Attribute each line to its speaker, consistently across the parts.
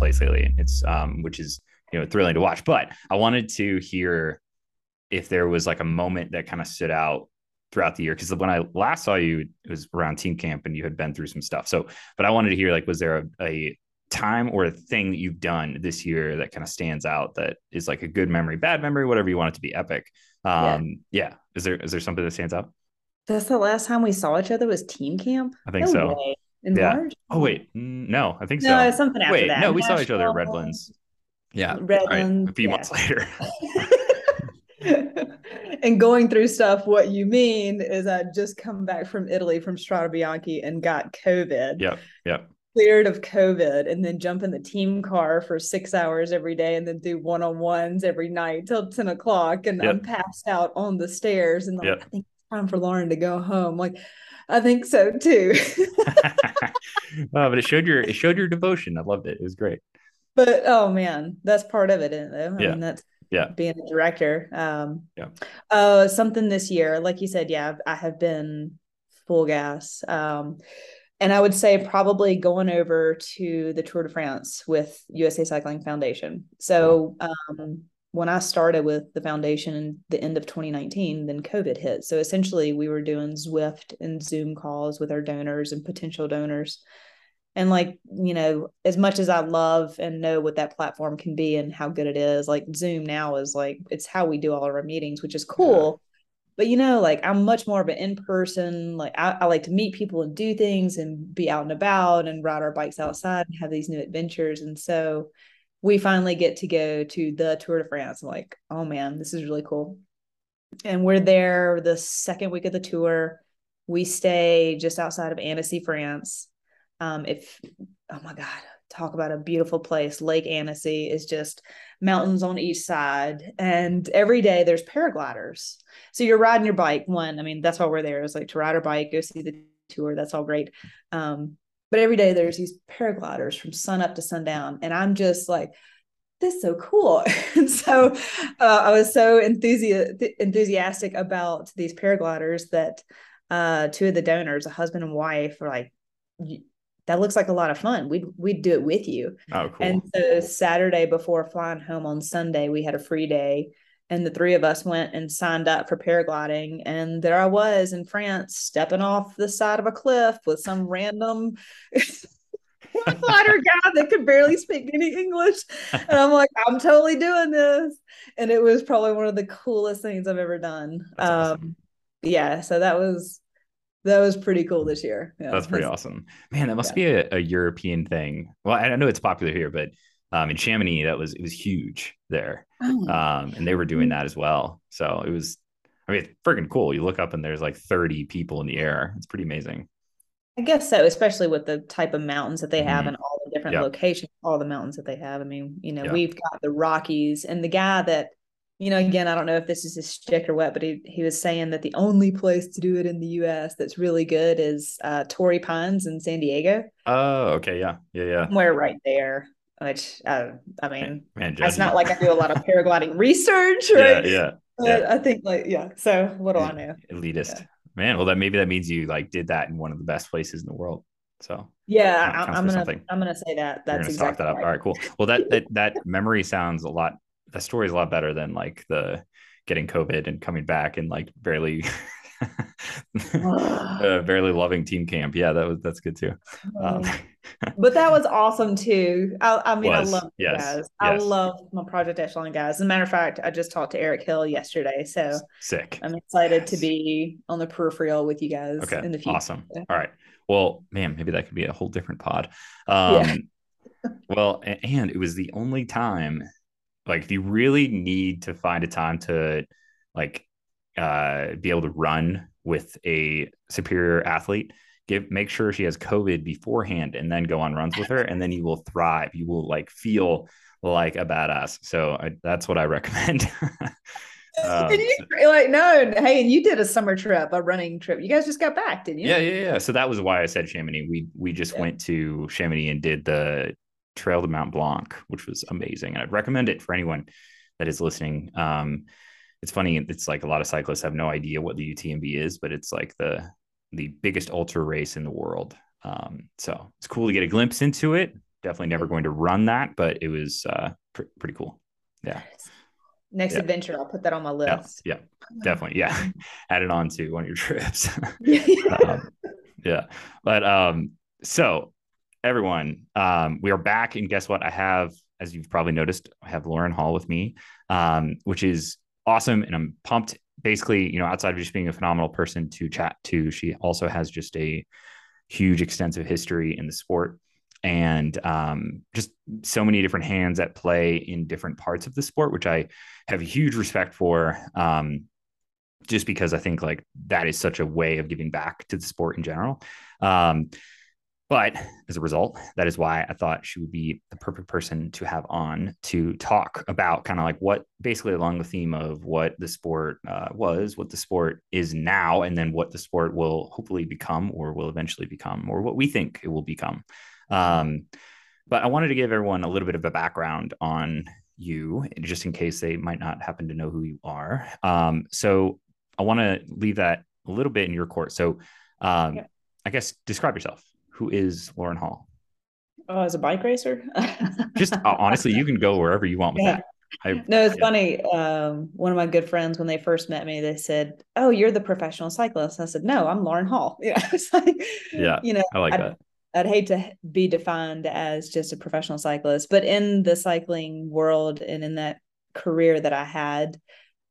Speaker 1: place lately. It's um, which is you know thrilling to watch. But I wanted to hear if there was like a moment that kind of stood out throughout the year because when I last saw you, it was around team camp and you had been through some stuff. So, but I wanted to hear like, was there a, a time or a thing that you've done this year that kind of stands out that is like a good memory, bad memory, whatever you want it to be epic? Um, yeah. yeah. Is there is there something that stands out?
Speaker 2: That's the last time we saw each other was team camp.
Speaker 1: I think no so.
Speaker 2: Way. In yeah. March?
Speaker 1: Oh wait, mm, no, I think
Speaker 2: no,
Speaker 1: so.
Speaker 2: No, something after
Speaker 1: wait,
Speaker 2: that.
Speaker 1: No, we Nashville. saw each other at Redlands. Yeah,
Speaker 2: Redlands.
Speaker 1: Right. A few yeah. months later.
Speaker 2: and going through stuff, what you mean is I just come back from Italy from Strade Bianche and got COVID.
Speaker 1: Yep. Yep.
Speaker 2: Cleared of COVID and then jump in the team car for six hours every day and then do one on ones every night till 10 o'clock. And yep. I'm passed out on the stairs and like, yep. I think it's time for Lauren to go home. Like, I think so too.
Speaker 1: oh, but it showed your it showed your devotion. I loved it. It was great.
Speaker 2: But oh man, that's part of it, isn't it? I
Speaker 1: yeah.
Speaker 2: mean, that's
Speaker 1: yeah
Speaker 2: being a director um
Speaker 1: yeah
Speaker 2: uh something this year like you said yeah i have been full gas um and i would say probably going over to the tour de france with usa cycling foundation so um when i started with the foundation in the end of 2019 then covid hit. So essentially we were doing zwift and zoom calls with our donors and potential donors. And like you know as much as i love and know what that platform can be and how good it is like zoom now is like it's how we do all of our meetings which is cool. Yeah. but you know like i'm much more of an in-person like I, I, like to meet people and do things and be out and about and ride our bikes outside and have these new adventures. And so we finally get to go to the tour de france I'm like oh man this is really cool and we're there the second week of the tour we stay just outside of annecy france um, if oh my god, talk about a beautiful place. Lake Annecy is just mountains on each side, and every day there's paragliders. So you're riding your bike. One, I mean, that's why we're there. Is like to ride our bike, go see the tour. That's all great. Um, but every day there's these paragliders from sun up to sundown, and I'm just like this is so cool. and so uh, I was so enthusi- enthusiastic about these paragliders that uh, two of the donors, a husband and wife, were like, that looks like a lot of fun. We'd we'd do it with you.
Speaker 1: Oh, cool.
Speaker 2: And so Saturday before flying home on Sunday, we had a free day. And the three of us went and signed up for paragliding. And there I was in France, stepping off the side of a cliff with some random glider guy that could barely speak any English. And I'm like, I'm totally doing this. And it was probably one of the coolest things I've ever done.
Speaker 1: Um, awesome.
Speaker 2: yeah. So that was that was pretty cool this year.
Speaker 1: Yeah. That's pretty awesome, man. That must yeah. be a, a, European thing. Well, I know it's popular here, but um, in Chamonix, that was it was huge there, oh. um, and they were doing that as well. So it was, I mean, it's freaking cool. You look up and there's like 30 people in the air. It's pretty amazing.
Speaker 2: I guess so, especially with the type of mountains that they have mm-hmm. and all the different yep. locations, all the mountains that they have. I mean, you know, yep. we've got the Rockies, and the guy that you know, again, I don't know if this is his stick or what, but he, he was saying that the only place to do it in the US that's really good is uh, Torrey Pines in San Diego.
Speaker 1: Oh, okay. Yeah. Yeah. Yeah.
Speaker 2: Somewhere right there. Which, uh, I mean, Man, it's not like I do a lot of paragliding research, right?
Speaker 1: Yeah. Yeah.
Speaker 2: yeah. I think, like, yeah. So, what do I know?
Speaker 1: Elitist. Yeah. Man, well, that maybe that means you like did that in one of the best places in the world. So
Speaker 2: yeah, I'm, I'm gonna something. I'm gonna say that. That's exactly
Speaker 1: that up.
Speaker 2: Right.
Speaker 1: All right, cool. Well, that that that memory sounds a lot that story is a lot better than like the getting COVID and coming back and like barely uh, barely loving team camp. Yeah, that was that's good too. Um,
Speaker 2: but that was awesome too. I, I mean,
Speaker 1: was.
Speaker 2: I love
Speaker 1: yes.
Speaker 2: guys.
Speaker 1: Yes.
Speaker 2: I love my Project Echelon guys. As a matter of fact, I just talked to Eric Hill yesterday, so
Speaker 1: sick.
Speaker 2: I'm excited yes. to be on the peripheral with you guys
Speaker 1: okay.
Speaker 2: in the future.
Speaker 1: Awesome. All right. Well, man, maybe that could be a whole different pod. Um, yeah. well, and it was the only time like if you really need to find a time to like uh, be able to run with a superior athlete, give make sure she has COVID beforehand and then go on runs with her, and then you will thrive. You will like feel like a badass. So I, that's what I recommend.
Speaker 2: um, you, like no, hey, and you did a summer trip, a running trip. You guys just got back, didn't you?
Speaker 1: Yeah, yeah, yeah. So that was why I said Chamonix. We we just yeah. went to Chamonix and did the Trail to Mount Blanc, which was amazing. And I'd recommend it for anyone that is listening. Um, it's funny, it's like a lot of cyclists have no idea what the UTMB is, but it's like the the biggest ultra race in the world. Um, so it's cool to get a glimpse into it. Definitely never going to run that, but it was uh, pr- pretty cool. Yeah.
Speaker 2: Next yeah. adventure, I'll put that on my list.
Speaker 1: Yeah, yeah definitely. Yeah. Add it on to one of your trips. um, yeah. But um, so everyone, um, we are back. And guess what? I have, as you've probably noticed, I have Lauren Hall with me, um, which is awesome. And I'm pumped. Basically, you know, outside of just being a phenomenal person to chat to, she also has just a huge, extensive history in the sport and um, just so many different hands at play in different parts of the sport, which I have a huge respect for. Um, just because I think like that is such a way of giving back to the sport in general. Um, but as a result, that is why I thought she would be the perfect person to have on to talk about kind of like what basically along the theme of what the sport uh, was, what the sport is now, and then what the sport will hopefully become or will eventually become, or what we think it will become. Um, but I wanted to give everyone a little bit of a background on you, just in case they might not happen to know who you are. Um, so I want to leave that a little bit in your court. So um, yeah. I guess describe yourself. Who is Lauren Hall?
Speaker 2: Oh, as a bike racer?
Speaker 1: just uh, honestly, you can go wherever you want with yeah. that.
Speaker 2: I, no, it's yeah. funny. Um, one of my good friends, when they first met me, they said, "Oh, you're the professional cyclist." I said, "No, I'm Lauren Hall." Yeah, it's like,
Speaker 1: yeah, you know, I like I, that.
Speaker 2: I'd hate to be defined as just a professional cyclist, but in the cycling world and in that career that I had,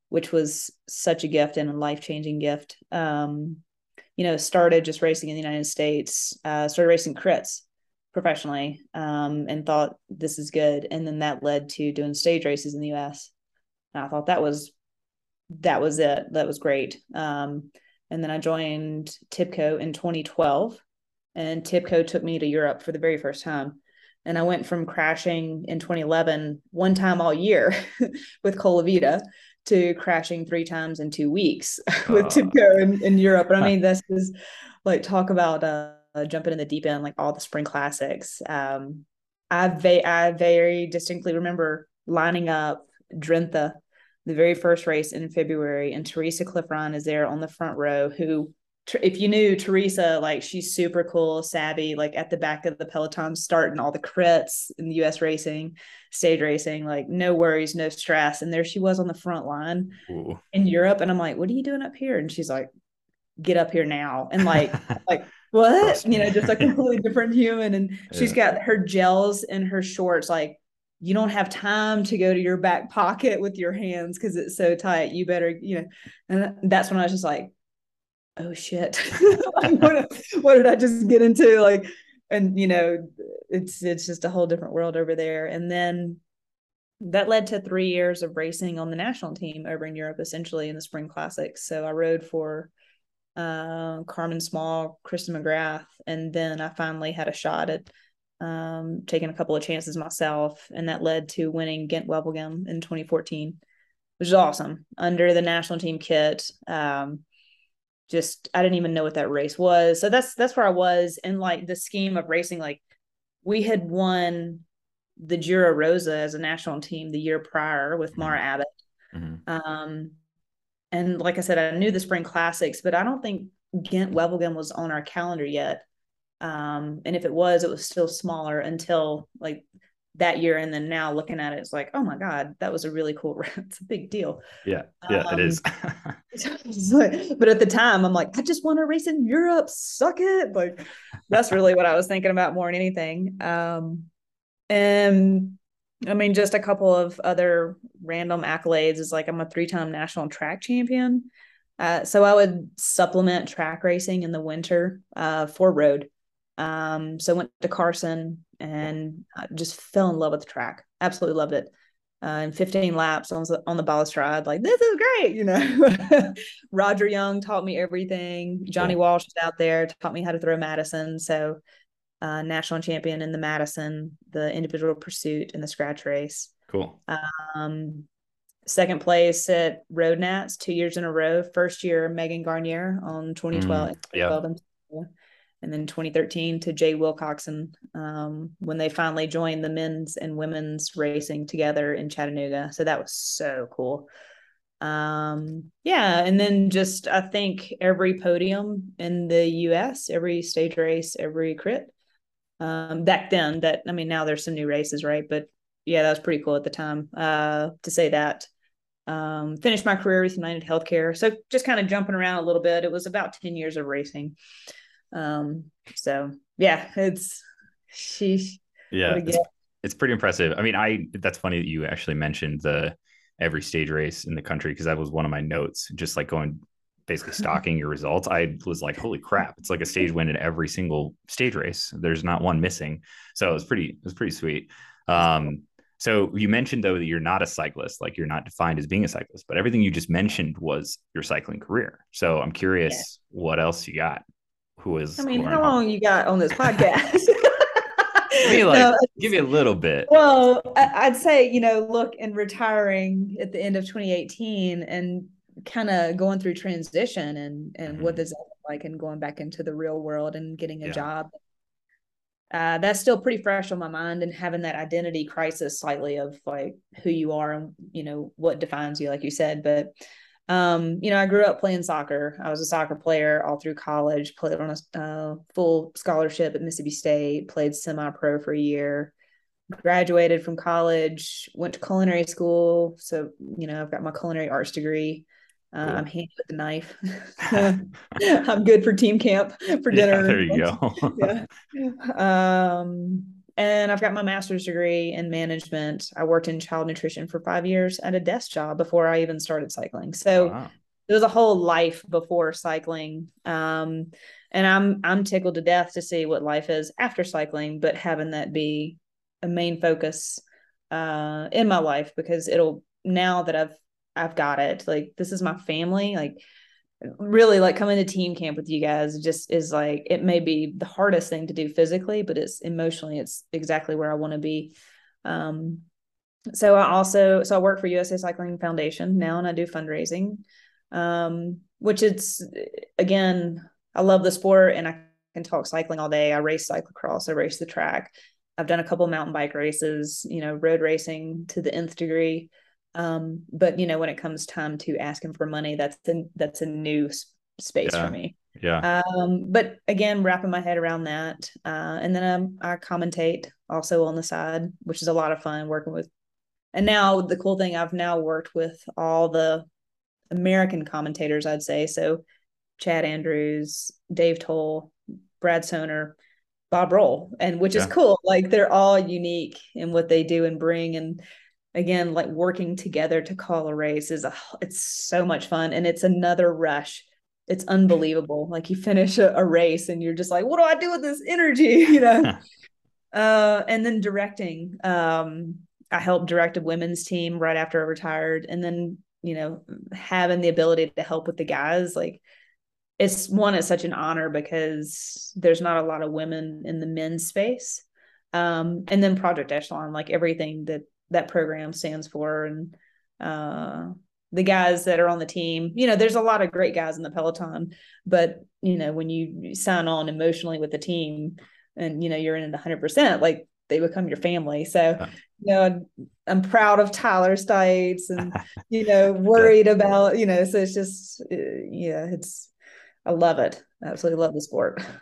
Speaker 2: which was such a gift and a life changing gift, um, you know, started just racing in the United States, uh, started racing crits professionally, um, and thought this is good. And then that led to doing stage races in the US. And I thought that was that was it. That was great. Um, and then I joined TIBCO in 2012 and TIBCO took me to Europe for the very first time. And I went from crashing in 2011 one time all year with Colavita to crashing three times in two weeks with uh, TIBCO in, in Europe. And I mean, this is like talk about uh, jumping in the deep end, like all the spring classics. Um, I, va- I very distinctly remember lining up Drenthe, the very first race in February, and Theresa Cliff-Ryan is there on the front row, who if you knew Theresa, like she's super cool, savvy, like at the back of the peloton, starting all the crits in the US racing, stage racing, like no worries, no stress. And there she was on the front line Ooh. in Europe. And I'm like, what are you doing up here? And she's like, get up here now. And like, like, what? You know, just a completely different human. And she's got her gels in her shorts, like you don't have time to go to your back pocket with your hands because it's so tight. You better, you know, and that's when I was just like, oh shit. What, did i just get into? Like and you know it's it's just a whole different world over there. And then that led to three years of racing on the national team over in europe essentially in the spring classics so i rode for uh, carmen small kristen mcgrath and then i finally had a shot at um, taking a couple of chances myself. And that led to winning ghent wevelgem in 2014 which is awesome. Under the national team kit um, just I didn't even know what that race was. So that's that's where I was in like the scheme of racing. Like we had won the Giro Rosa as a national team the year prior with Mara mm-hmm. Abbott. Mm-hmm. Um, and like I said, I knew the spring classics, but I don't think Ghent Wevelgem was on our calendar yet. Um, and if it was, it was still smaller until like that year and then now looking at it it's like oh my god that was a really cool it's a big deal.
Speaker 1: Yeah yeah um, it is.
Speaker 2: But at the time i'm like i just want to race in europe suck it. Like that's really what i was thinking about more than anything. Um and i mean just a couple of other random accolades is like i'm a three-time national track champion. Uh, so i would supplement track racing in the winter uh, for road. Um, so went to Carson and just fell in love with the track. Absolutely loved it. Uh, and 15 laps on the, on the balustrade, like this is great, you know. Roger Young taught me everything. Johnny yeah. Walsh was out there, taught me how to throw Madison. So, uh, national champion in the Madison, the individual pursuit, and the scratch race.
Speaker 1: Cool.
Speaker 2: Um, second place at Road Nats two years in a row. First year, Megan Guarnier on 2012. Mm, yeah and then 2013 to Jade Wilcoxson um, when they finally joined the men's and women's racing together in Chattanooga. So that was so cool. um yeah and then just i think every podium in the us every stage race every crit um back then that i mean now there's some new races right but yeah that was pretty cool at the time uh to say that um finished my career with united healthcare so just kind of jumping around a little bit it was about 10 years of racing um so yeah it's sheesh
Speaker 1: yeah it's, it's pretty impressive i mean i that's funny that you actually mentioned the every stage race in the country because that was one of my notes, just like going basically stalking your results. I was like, holy crap, it's like a stage win in every single stage race. There's not one missing. So it was pretty, it was pretty sweet. Um, so you mentioned though that you're not a cyclist, like you're not defined as being a cyclist, but everything you just mentioned was your cycling career. So I'm curious yeah. what else you got. Who is
Speaker 2: I mean, how long you got on this podcast?
Speaker 1: me like no, give you a little bit.
Speaker 2: Well, I'd say you know, look, in retiring at the end of 2018 and kind of going through transition and and mm-hmm. what does that look like and going back into the real world and getting a yeah. job. Uh, that's still pretty fresh on my mind and having that identity crisis slightly of like who you are and you know what defines you like you said but um, you know, I grew up playing soccer. I was a soccer player all through college, played on a uh, full scholarship at Mississippi State, played semi pro for a year, graduated from college, went to culinary school. So, you know, I've got my culinary arts degree. Uh, cool. I'm handy with the knife. I'm good for team camp for dinner.
Speaker 1: Yeah, there you go.
Speaker 2: yeah. Um, and I've got my master's degree in management. I worked in child nutrition for five years at a desk job before I even started cycling. So wow. there was a whole life before cycling. Um, and I'm I'm tickled to death to see what life is after cycling, but having that be a main focus uh, in my life because it'll now that I've I've got it like this is my family like really like coming to team camp with you guys just is like it may be the hardest thing to do physically but it's emotionally it's exactly where i want to be. Um so i also so i work for usa cycling foundation now and i do fundraising um which it's again i love the sport and i can talk cycling all day. I race cyclocross i race the track. I've done a couple mountain bike races you know road racing to the nth degree um, but you know, when it comes time to asking for money, that's a that's a new space
Speaker 1: yeah.
Speaker 2: for me.
Speaker 1: Yeah.
Speaker 2: Um, but again, wrapping my head around that, uh, and then um, I commentate also on the side, which is a lot of fun working with. And now the cool thing, I've now worked with all the American commentators, I'd say. So Chad Andrews, Dave Towle, Brad Sohner, Bob Roll, and which yeah. is cool. Like they're all unique in what they do and bring. And again like working together to call a race is a it's so much fun and it's another rush. It's unbelievable. Like you finish a, a race and you're just like what do i do with this energy? You know? Uh and then directing um i helped direct a women's team right after i retired and then you know having the ability to help with the guys like it's one it's such an honor because there's not a lot of women in the men's space um and then project echelon like everything that that program stands for. And uh, the guys that are on the team you know there's a lot of great guys in the peloton but you know when you sign on emotionally with the team and you know you're in it 100% like they become your family. So you know i'm proud of tyler stites and you know worried about you know so it's just uh, yeah it's i love it. I absolutely love the sport.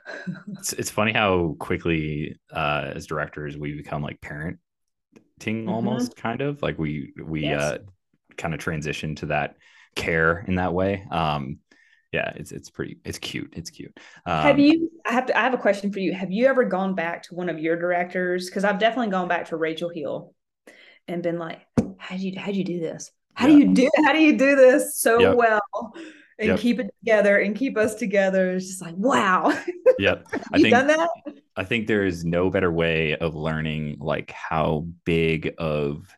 Speaker 1: It's, it's funny how quickly uh as directors we become like parent mm-hmm. almost kind of like we we yes. uh kind of transition to that care in that way. Um yeah it's it's pretty it's cute it's cute.
Speaker 2: Um, have you i have to i have a question for you. Have you ever gone back to one of your directors? Because i've definitely gone back to rachel heal and been like how'd you how'd you do this? How yeah. do you do how do you do this so well and yep. keep it together and keep us together. It's just like wow.
Speaker 1: Yep.
Speaker 2: I think done that?
Speaker 1: I think there is no better way of learning like how big of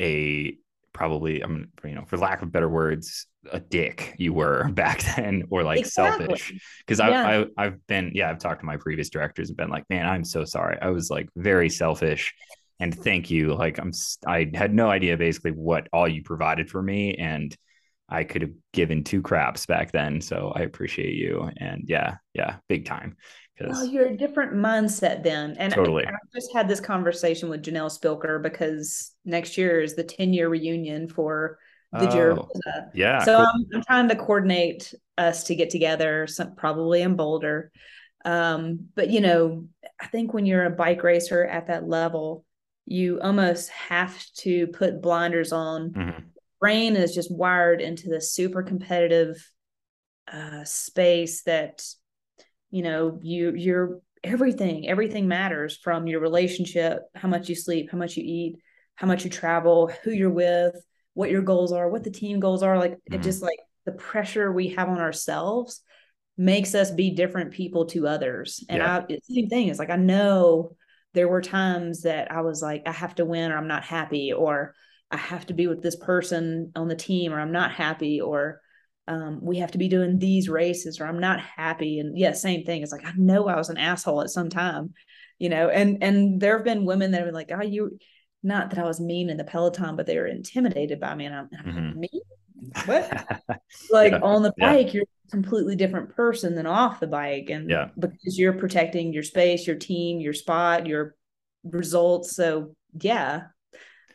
Speaker 1: a probably I'm you know for lack of better words a dick you were back then or like exactly. selfish because yeah. I, I have been yeah I've talked to my previous directors and been like man I'm so sorry. I was like very selfish and thank you. Like I'm I had no idea basically what all you provided for me and I could have given two craps back then so I appreciate you and yeah yeah big time
Speaker 2: well, you're a different mindset then. And
Speaker 1: totally.
Speaker 2: I, I just had this conversation with Janelle Spilker because next year is the 10 year reunion for the oh,
Speaker 1: yeah?
Speaker 2: So cool. I'm, I'm, trying to coordinate us to get together, some, probably in Boulder. Um, but you know, I think when you're a bike racer at that level, you almost have to put blinders on. Mm-hmm. Brain is just wired into this super competitive uh, space that you know you you're everything everything matters from your relationship how much you sleep how much you eat how much you travel who you're with what your goals are what the team goals are like mm-hmm. it just like the pressure we have on ourselves makes us be different people to others and yeah. i same thing is like i know there were times that i was like i have to win or i'm not happy or i have to be with this person on the team or i'm not happy or um, we have to be doing these races or I'm not happy. And yeah, same thing. It's like I know I was an asshole at some time, you know, and and there have been women that have been like, oh, you not that I was mean in the Peloton, but they were intimidated by me. And I'm, mm-hmm. like, me? What? like yeah. on the bike, yeah. you're a completely different person than off the bike. And
Speaker 1: yeah,
Speaker 2: because you're protecting your space, your team, your spot, your results. So yeah.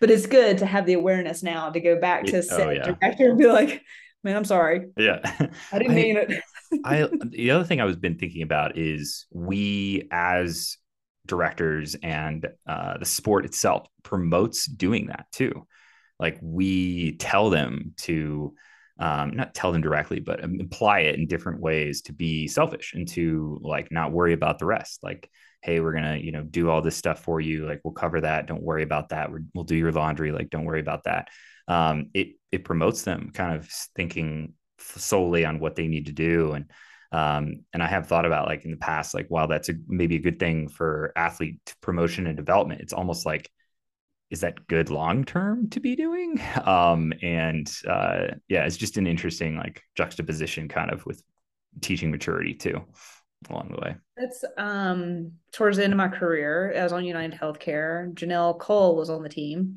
Speaker 2: But it's good to have the awareness now to go back to oh, yeah. director and be like, man, I'm sorry.
Speaker 1: Yeah.
Speaker 2: I didn't I, mean it.
Speaker 1: I the other thing I was been thinking about is we as directors and uh, the sport itself promotes doing that too. Like we tell them to um, not tell them directly, but imply it in different ways to be selfish and to like not worry about the rest. Like, hey, we're gonna you know do all this stuff for you. Like we'll cover that. Don't worry about that. we will do your laundry. Like don't worry about that um, it it promotes them kind of thinking solely on what they need to do and um, and I have thought about like in the past, like while that's a, maybe a good thing for athlete promotion and development, it's almost like, is that good long term to be doing? Um, and uh, yeah, it's just an interesting like juxtaposition kind of with teaching maturity too along the way.
Speaker 2: That's um towards the end of my career. I was on United Healthcare. Janelle Cole was on the team.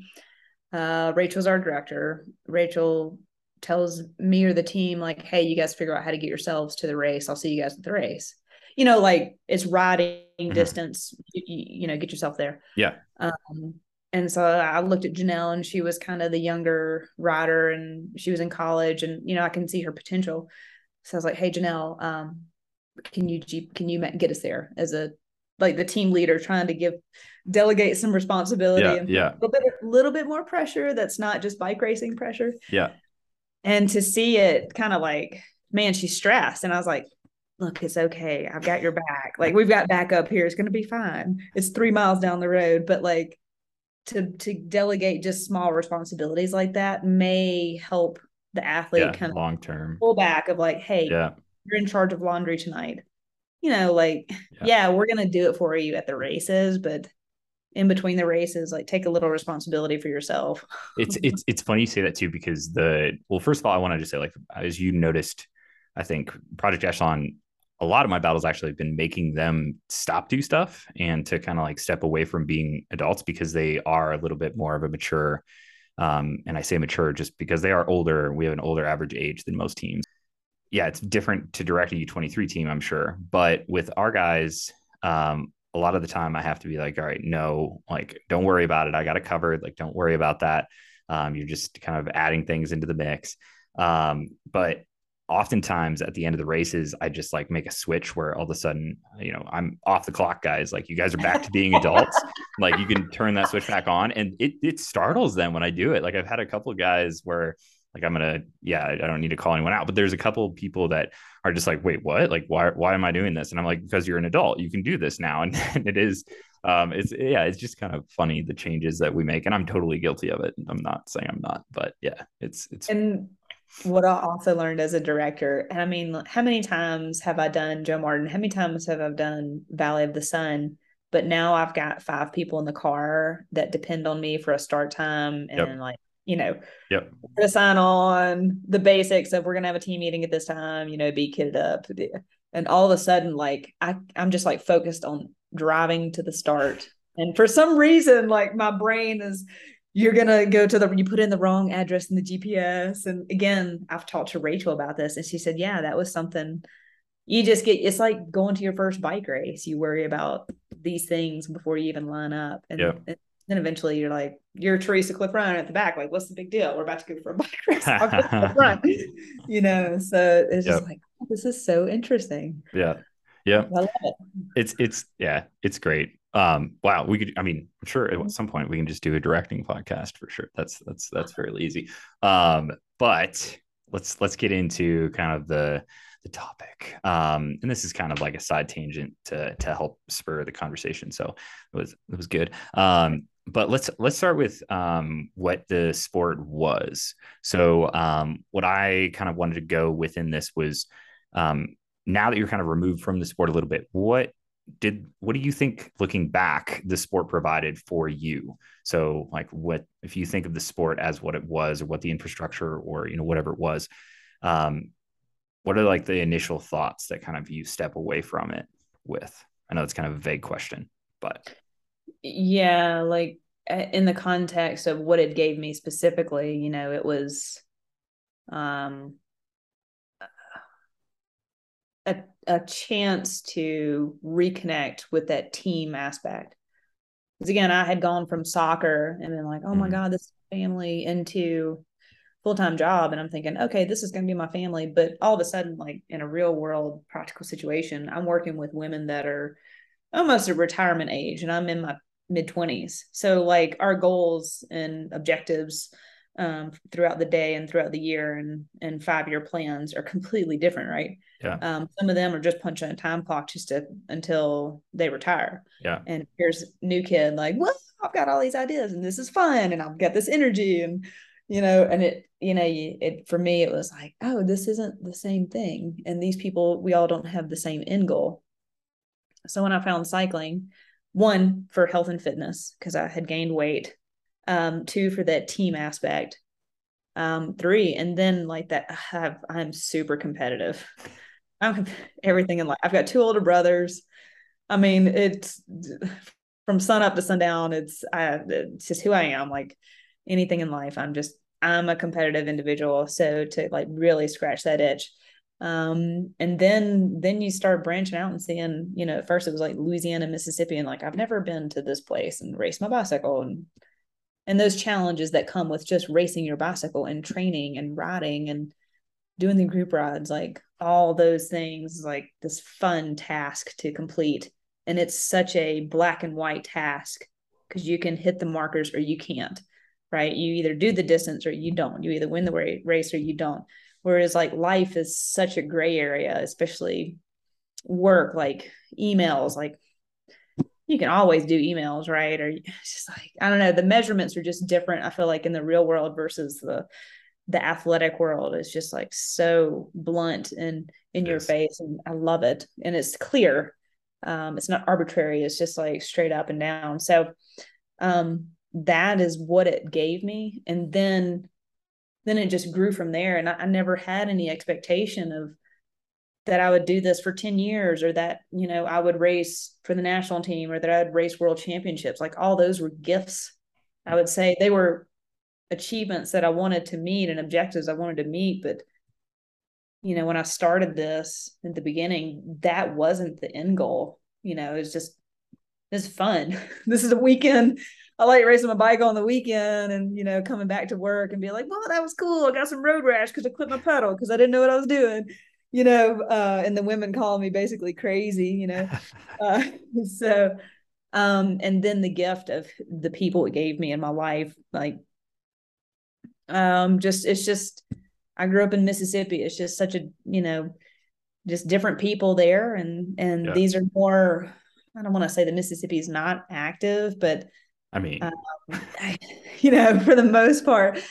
Speaker 2: Uh, Rachel's our director. Rachel tells me or the team, like, hey, you guys figure out how to get yourselves to the race. I'll see you guys at the race. You know, like it's riding mm-hmm. distance, you, you, know, get yourself there.
Speaker 1: Yeah.
Speaker 2: Um, and so I looked at Janelle and she was kind of the younger rider and she was in college and, you know, I can see her potential. So I was like, hey, Janelle, um, can you, can you get us there as a like the team leader trying to give delegate some responsibility
Speaker 1: yeah,
Speaker 2: and
Speaker 1: yeah.
Speaker 2: a little bit, a little bit more pressure that's not just bike racing pressure.
Speaker 1: Yeah.
Speaker 2: And to see it kind of like, man, she's stressed. And I was like, look, it's okay. I've got your back. Like we've got backup here. It's gonna be fine. It's three miles down the road. But like to to delegate just small responsibilities like that may help the athlete yeah, kind of
Speaker 1: long term
Speaker 2: pull back of like, hey,
Speaker 1: yeah.
Speaker 2: You're in charge of laundry tonight you know, like, yeah. yeah, we're going to do it for you at the races, but in between the races, like take a little responsibility for yourself.
Speaker 1: it's, it's, it's funny you say that too, because the, well, first of all, I want to just say, like, as you noticed, I think Project Echelon, a lot of my battles actually have been making them stop do stuff and to kind of like step away from being adults because they are a little bit more of a mature um, and I say mature just because they are older. We have an older average age than most teams yeah, it's different to direct a U23 team, I'm sure. But with our guys, um, a lot of the time I have to be like, all right, no, like, don't worry about it. I got it covered. Like, don't worry about that. Um, you're just kind of adding things into the mix. Um, but oftentimes at the end of the races, I just like make a switch where all of a sudden, you know, I'm off the clock, guys. Like, you guys are back to being adults. like, you can turn that switch back on, and it it startles them when I do it. Like, I've had a couple of guys where like I'm gonna, yeah, I don't need to call anyone out. But there's a couple of people that are just like, wait, what? Like, why why am I doing this? And I'm like, because you're an adult, you can do this now. And, and it is um it's yeah, it's just kind of funny the changes that we make. And I'm totally guilty of it. I'm not saying I'm not, but yeah, it's it's
Speaker 2: and what I also learned as a director, and I mean, how many times have I done Joe Martin? How many times have I done Valley of the Sun? But now I've got five people in the car that depend on me for a start time and yep. like you know,
Speaker 1: yep.
Speaker 2: to sign on the basics of we're gonna have a team meeting at this time, you know, be kitted up. And all of a sudden, like I, I'm just like focused on driving to the start. And for some reason, like my brain is you're gonna go to the you put in the wrong address in the GPS. And again, I've talked to Rachel about this, and she said, Yeah, that was something you just get it's like going to your first bike race. You worry about these things before you even line up. And,
Speaker 1: yep.
Speaker 2: and then eventually you're like, you're Theresa Cliff Ryan at the back. Like, what's the big deal? We're about to go for a bike race. I'll go for the front. You know, so it's just like, oh, this is so interesting.
Speaker 1: Yeah. Yeah. I love it. It's, it's, yeah, it's great. Um, wow. We could, I mean, I'm sure at some point we can just do a directing podcast for sure. That's, that's, that's fairly easy. Um, but let's, let's get into kind of the, the topic. Um, and this is kind of like a side tangent to to help spur the conversation. So it was it was good. Um, but let's let's start with um, what the sport was. So um, what I kind of wanted to go within this was um, now that you're kind of removed from the sport a little bit, what did what do you think looking back the sport provided for you so like what if you think of the sport as what it was or what the infrastructure or you know whatever it was um what are like the initial thoughts that kind of you step away from it with? I know it's kind of a vague question, but
Speaker 2: yeah, like in the context of what it gave me specifically, you know, it was um a a chance to reconnect with that team aspect. Because again, I had gone from soccer and then like, oh my mm-hmm. God, this family into full-time job and i'm thinking okay this is going to be my family but all of a sudden like in a real world practical situation i'm working with women that are almost a retirement age and i'm in my mid 20s so like our goals and objectives um, throughout the day and throughout the year and and five year plans are completely different right?
Speaker 1: Yeah.
Speaker 2: Um, some of them are just punching a time clock just to until they retire.
Speaker 1: Yeah.
Speaker 2: And here's new kid like well i've got all these ideas and this is fun and i've got this energy and you know and it you know it for me it was like oh this isn't the same thing. And these people we all don't have the same end goal so when i found cycling one for health and fitness because i had gained weight um two for that team aspect um three and then like that I have i'm super competitive i'm everything in life i've got two older brothers i mean it's from sun up to sundown it's I, it's just who i am like anything in life. I'm just I'm a competitive individual, so to like really scratch that itch. Um, and then then you start branching out and seeing, you know, at first it was like Louisiana, Mississippi, and like I've never been to this place and race my bicycle and and those challenges that come with just racing your bicycle and training and riding and doing the group rides, like all those things, like this fun task to complete. And it's such a black and white task because you can hit the markers or you can't right? You either do the distance or you don't. You either win the race or you don't. Whereas like life is such a gray area, especially work, like emails, like you can always do emails, right? Or just like, I don't know, the measurements are just different. I feel like in the real world versus the the athletic world is just like so blunt and in yes. your face. And I love it. And it's clear. Um, it's not arbitrary, it's just like straight up and down. So um that is what it gave me and then then it just grew from there. And I, I, never had any expectation of that i would do this for 10 years or that you know i would race for the national team or that i'd race world championships. Like all those were gifts. I would say they were achievements that i wanted to meet and objectives i wanted to meet. But you know when i started this at the beginning that wasn't the end goal. You know it was just it's fun. This is a weekend I like racing my bike on the weekend and you know coming back to work and be like, "Well, that was cool. I got some road rash because I quit my pedal because I didn't know what I was doing." You know, uh, and the women call me basically crazy. You know, uh, so um, and then the gift of the people it gave me in my life, like um, just it's just I grew up in Mississippi. It's just such a you know just different people there and and yeah. these are more I don't want to say that Mississippi is not active, but
Speaker 1: I mean, um,
Speaker 2: you know, for the most part,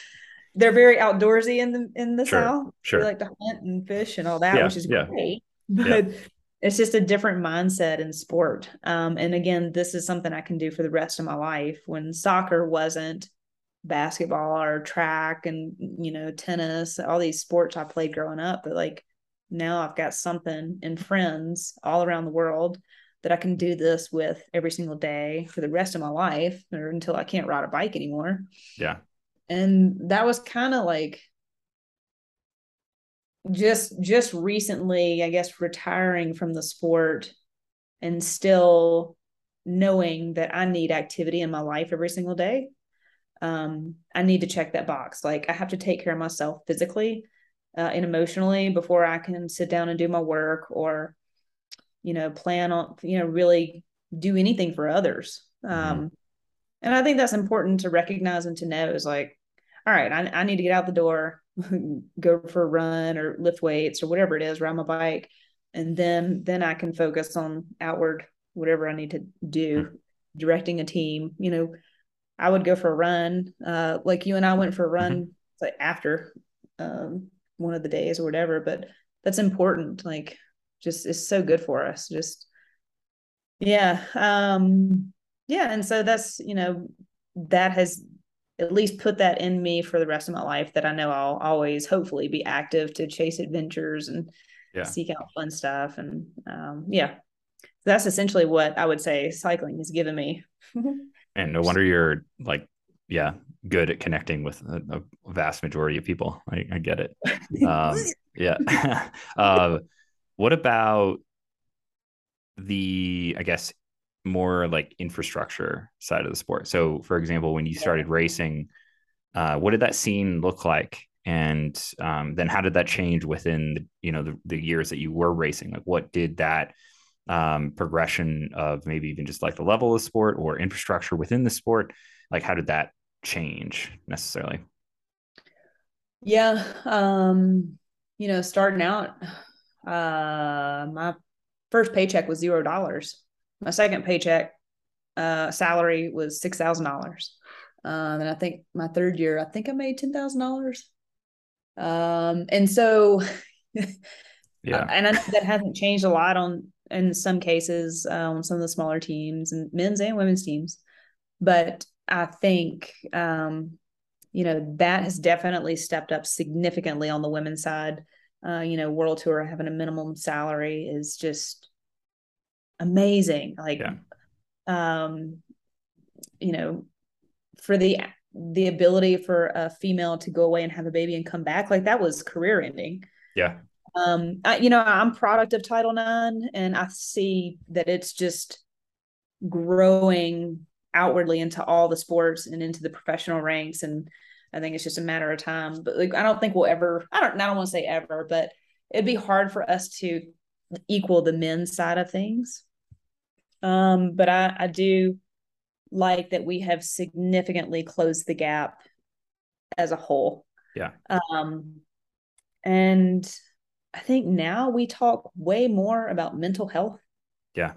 Speaker 2: they're very outdoorsy in the in the
Speaker 1: sure,
Speaker 2: south.
Speaker 1: Sure,
Speaker 2: they like to hunt and fish and all that, yeah, which is yeah. great. But yeah. it's just a different mindset in sport. Um, and again, this is something I can do for the rest of my life. When soccer wasn't basketball or track and you know tennis, all these sports I played growing up, but like now I've got something and friends all around the world that I can do this with every single day for the rest of my life or until I can't ride a bike anymore.
Speaker 1: Yeah.
Speaker 2: And that was kind of like just just recently, I guess retiring from the sport and still knowing that I need activity in my life every single day. Um, I need to check that box. Like I have to take care of myself physically uh, and emotionally before I can sit down and do my work or, you know, plan on, you know, really do anything for others. Mm-hmm. Um, and I think that's important to recognize and to know is like, all right, I, I need to get out the door, go for a run or lift weights or whatever it is, ride my bike. And then, then I can focus on outward, whatever I need to do, mm-hmm. directing a team, you know, I would go for a run. Uh, like you and I went for a run mm-hmm. like after um, one of the days or whatever, but that's important. Like just is so good for us. Just yeah. Um yeah. And so that's, you know, that has at least put that in me for the rest of my life that I know I'll always hopefully be active to chase adventures and yeah. seek out fun stuff. And um yeah. That's essentially what I would say cycling has given me.
Speaker 1: and no wonder you're like yeah good at connecting with a, a vast majority of people i, I get it um, yeah uh, what about the i guess more like infrastructure side of the sport? So for example when you started racing uh, what did that scene look like? And um, then how did that change within the, you know the, the years that you were racing? Like what did that um, progression of maybe even just like the level of sport or infrastructure within the sport like how did that change necessarily?
Speaker 2: Yeah um you know starting out uh my first paycheck was zero dollars my second paycheck uh salary was six thousand dollars um and i think my third year i think i made ten thousand dollars um and so yeah uh, and I, that hasn't changed a lot on in some cases on um, some of the smaller teams and men's and women's teams. But I think, um, you know, that has definitely stepped up significantly on the women's side. Uh, you know, World Tour having a minimum salary is just amazing. Like, yeah. um, you know, for the the ability for a female to go away and have a baby and come back, like that was career ending.
Speaker 1: Yeah
Speaker 2: um I, you know i'm product of title ix and i see that it's just growing outwardly into all the sports and into the professional ranks and i think it's just a matter of time but like i don't think we'll ever i don't i don't want to say ever but it'd be hard for us to equal the men's side of things um but i i do like that we have significantly closed the gap as a whole
Speaker 1: yeah
Speaker 2: um and I think now we talk way more about mental health.
Speaker 1: Yeah.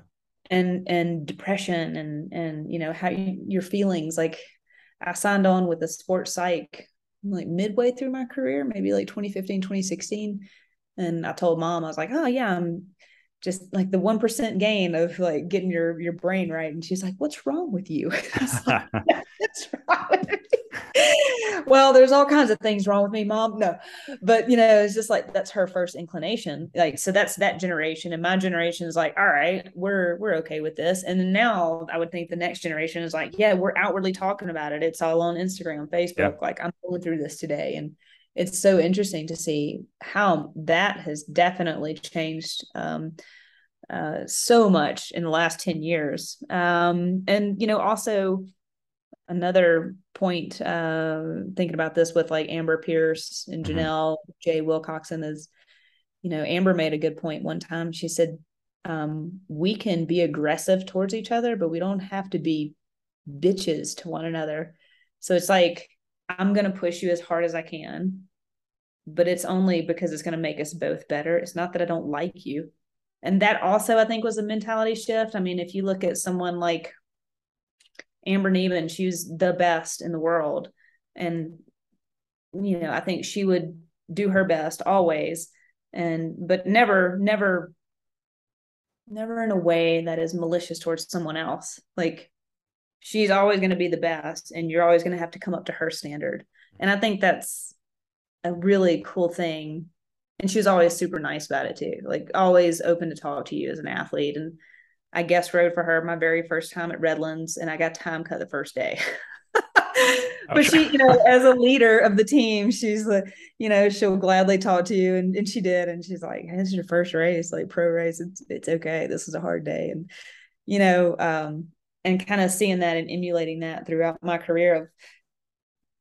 Speaker 2: And and depression and and you know how you, your feelings like I signed on with a sports psych like midway through my career, maybe like 2015, 2016. And I told mom, I was like, oh yeah, I'm just like the 1% gain of like getting your your brain right. And she's like, what's wrong with you? like, What's wrong well, there's all kinds of things wrong with me, mom. No, but you know, it's just like that's her first inclination. Like, so that's that generation, and my generation is like, all right, we're we're okay with this. And now I would think the next generation is like, yeah, we're outwardly talking about it. It's all on Instagram, Facebook. Yeah. Like, I'm going through this today, and it's so interesting to see how that has definitely changed. Um, uh, so much in the last 10 years. Um, and, you know, also another point uh, thinking about this with like Amber Pierce and mm-hmm. Janelle mm-hmm. Jade Wilcoxson is, you know, Amber made a good point one time. She said, um, we can be aggressive towards each other, but we don't have to be bitches to one another. So it's like, I'm going to push you as hard as I can, but it's only because it's going to make us both better. It's not that I don't like you. And that also, I think, was a mentality shift. I mean, if you look at someone like Amber Neben, she was the best in the world. And, you know, I think she would do her best always. And, but never, never, never in a way that is malicious towards someone else. Like she's always going to be the best and you're always going to have to come up to her standard. And I think that's a really cool thing. And she was always super nice about it too. Like always open to talk to you as an athlete. And, I guest rode for her my very first time at Redlands, and I got time cut the first day. but she, you know, as a leader of the team, she's like, you know, she'll gladly talk to you, and, and she did, and she's like, "This is your first race, like pro race. It's it's okay. This is a hard day." And you know, um, and kind of seeing that and emulating that throughout my career of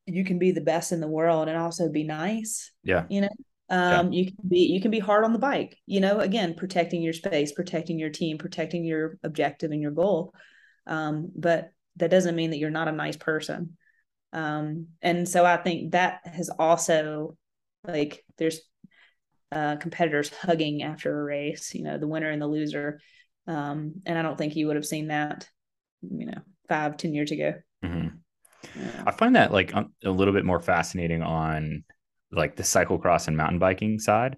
Speaker 2: you can be the best in the world and also be nice.
Speaker 1: Yeah.
Speaker 2: You know, um, yeah. you can be you can be hard on the bike, you know, again, protecting your space, protecting your team, protecting your objective and your goal. Um, but that doesn't mean that you're not a nice person. Um, and so I think that has also like there's uh, competitors hugging after a race, you know, the winner and the loser. Um, and I don't think you would have seen that, you know, five, ten years ago.
Speaker 1: Mm-hmm. Yeah. I find that like a little bit more fascinating on like the cyclocross and mountain biking side,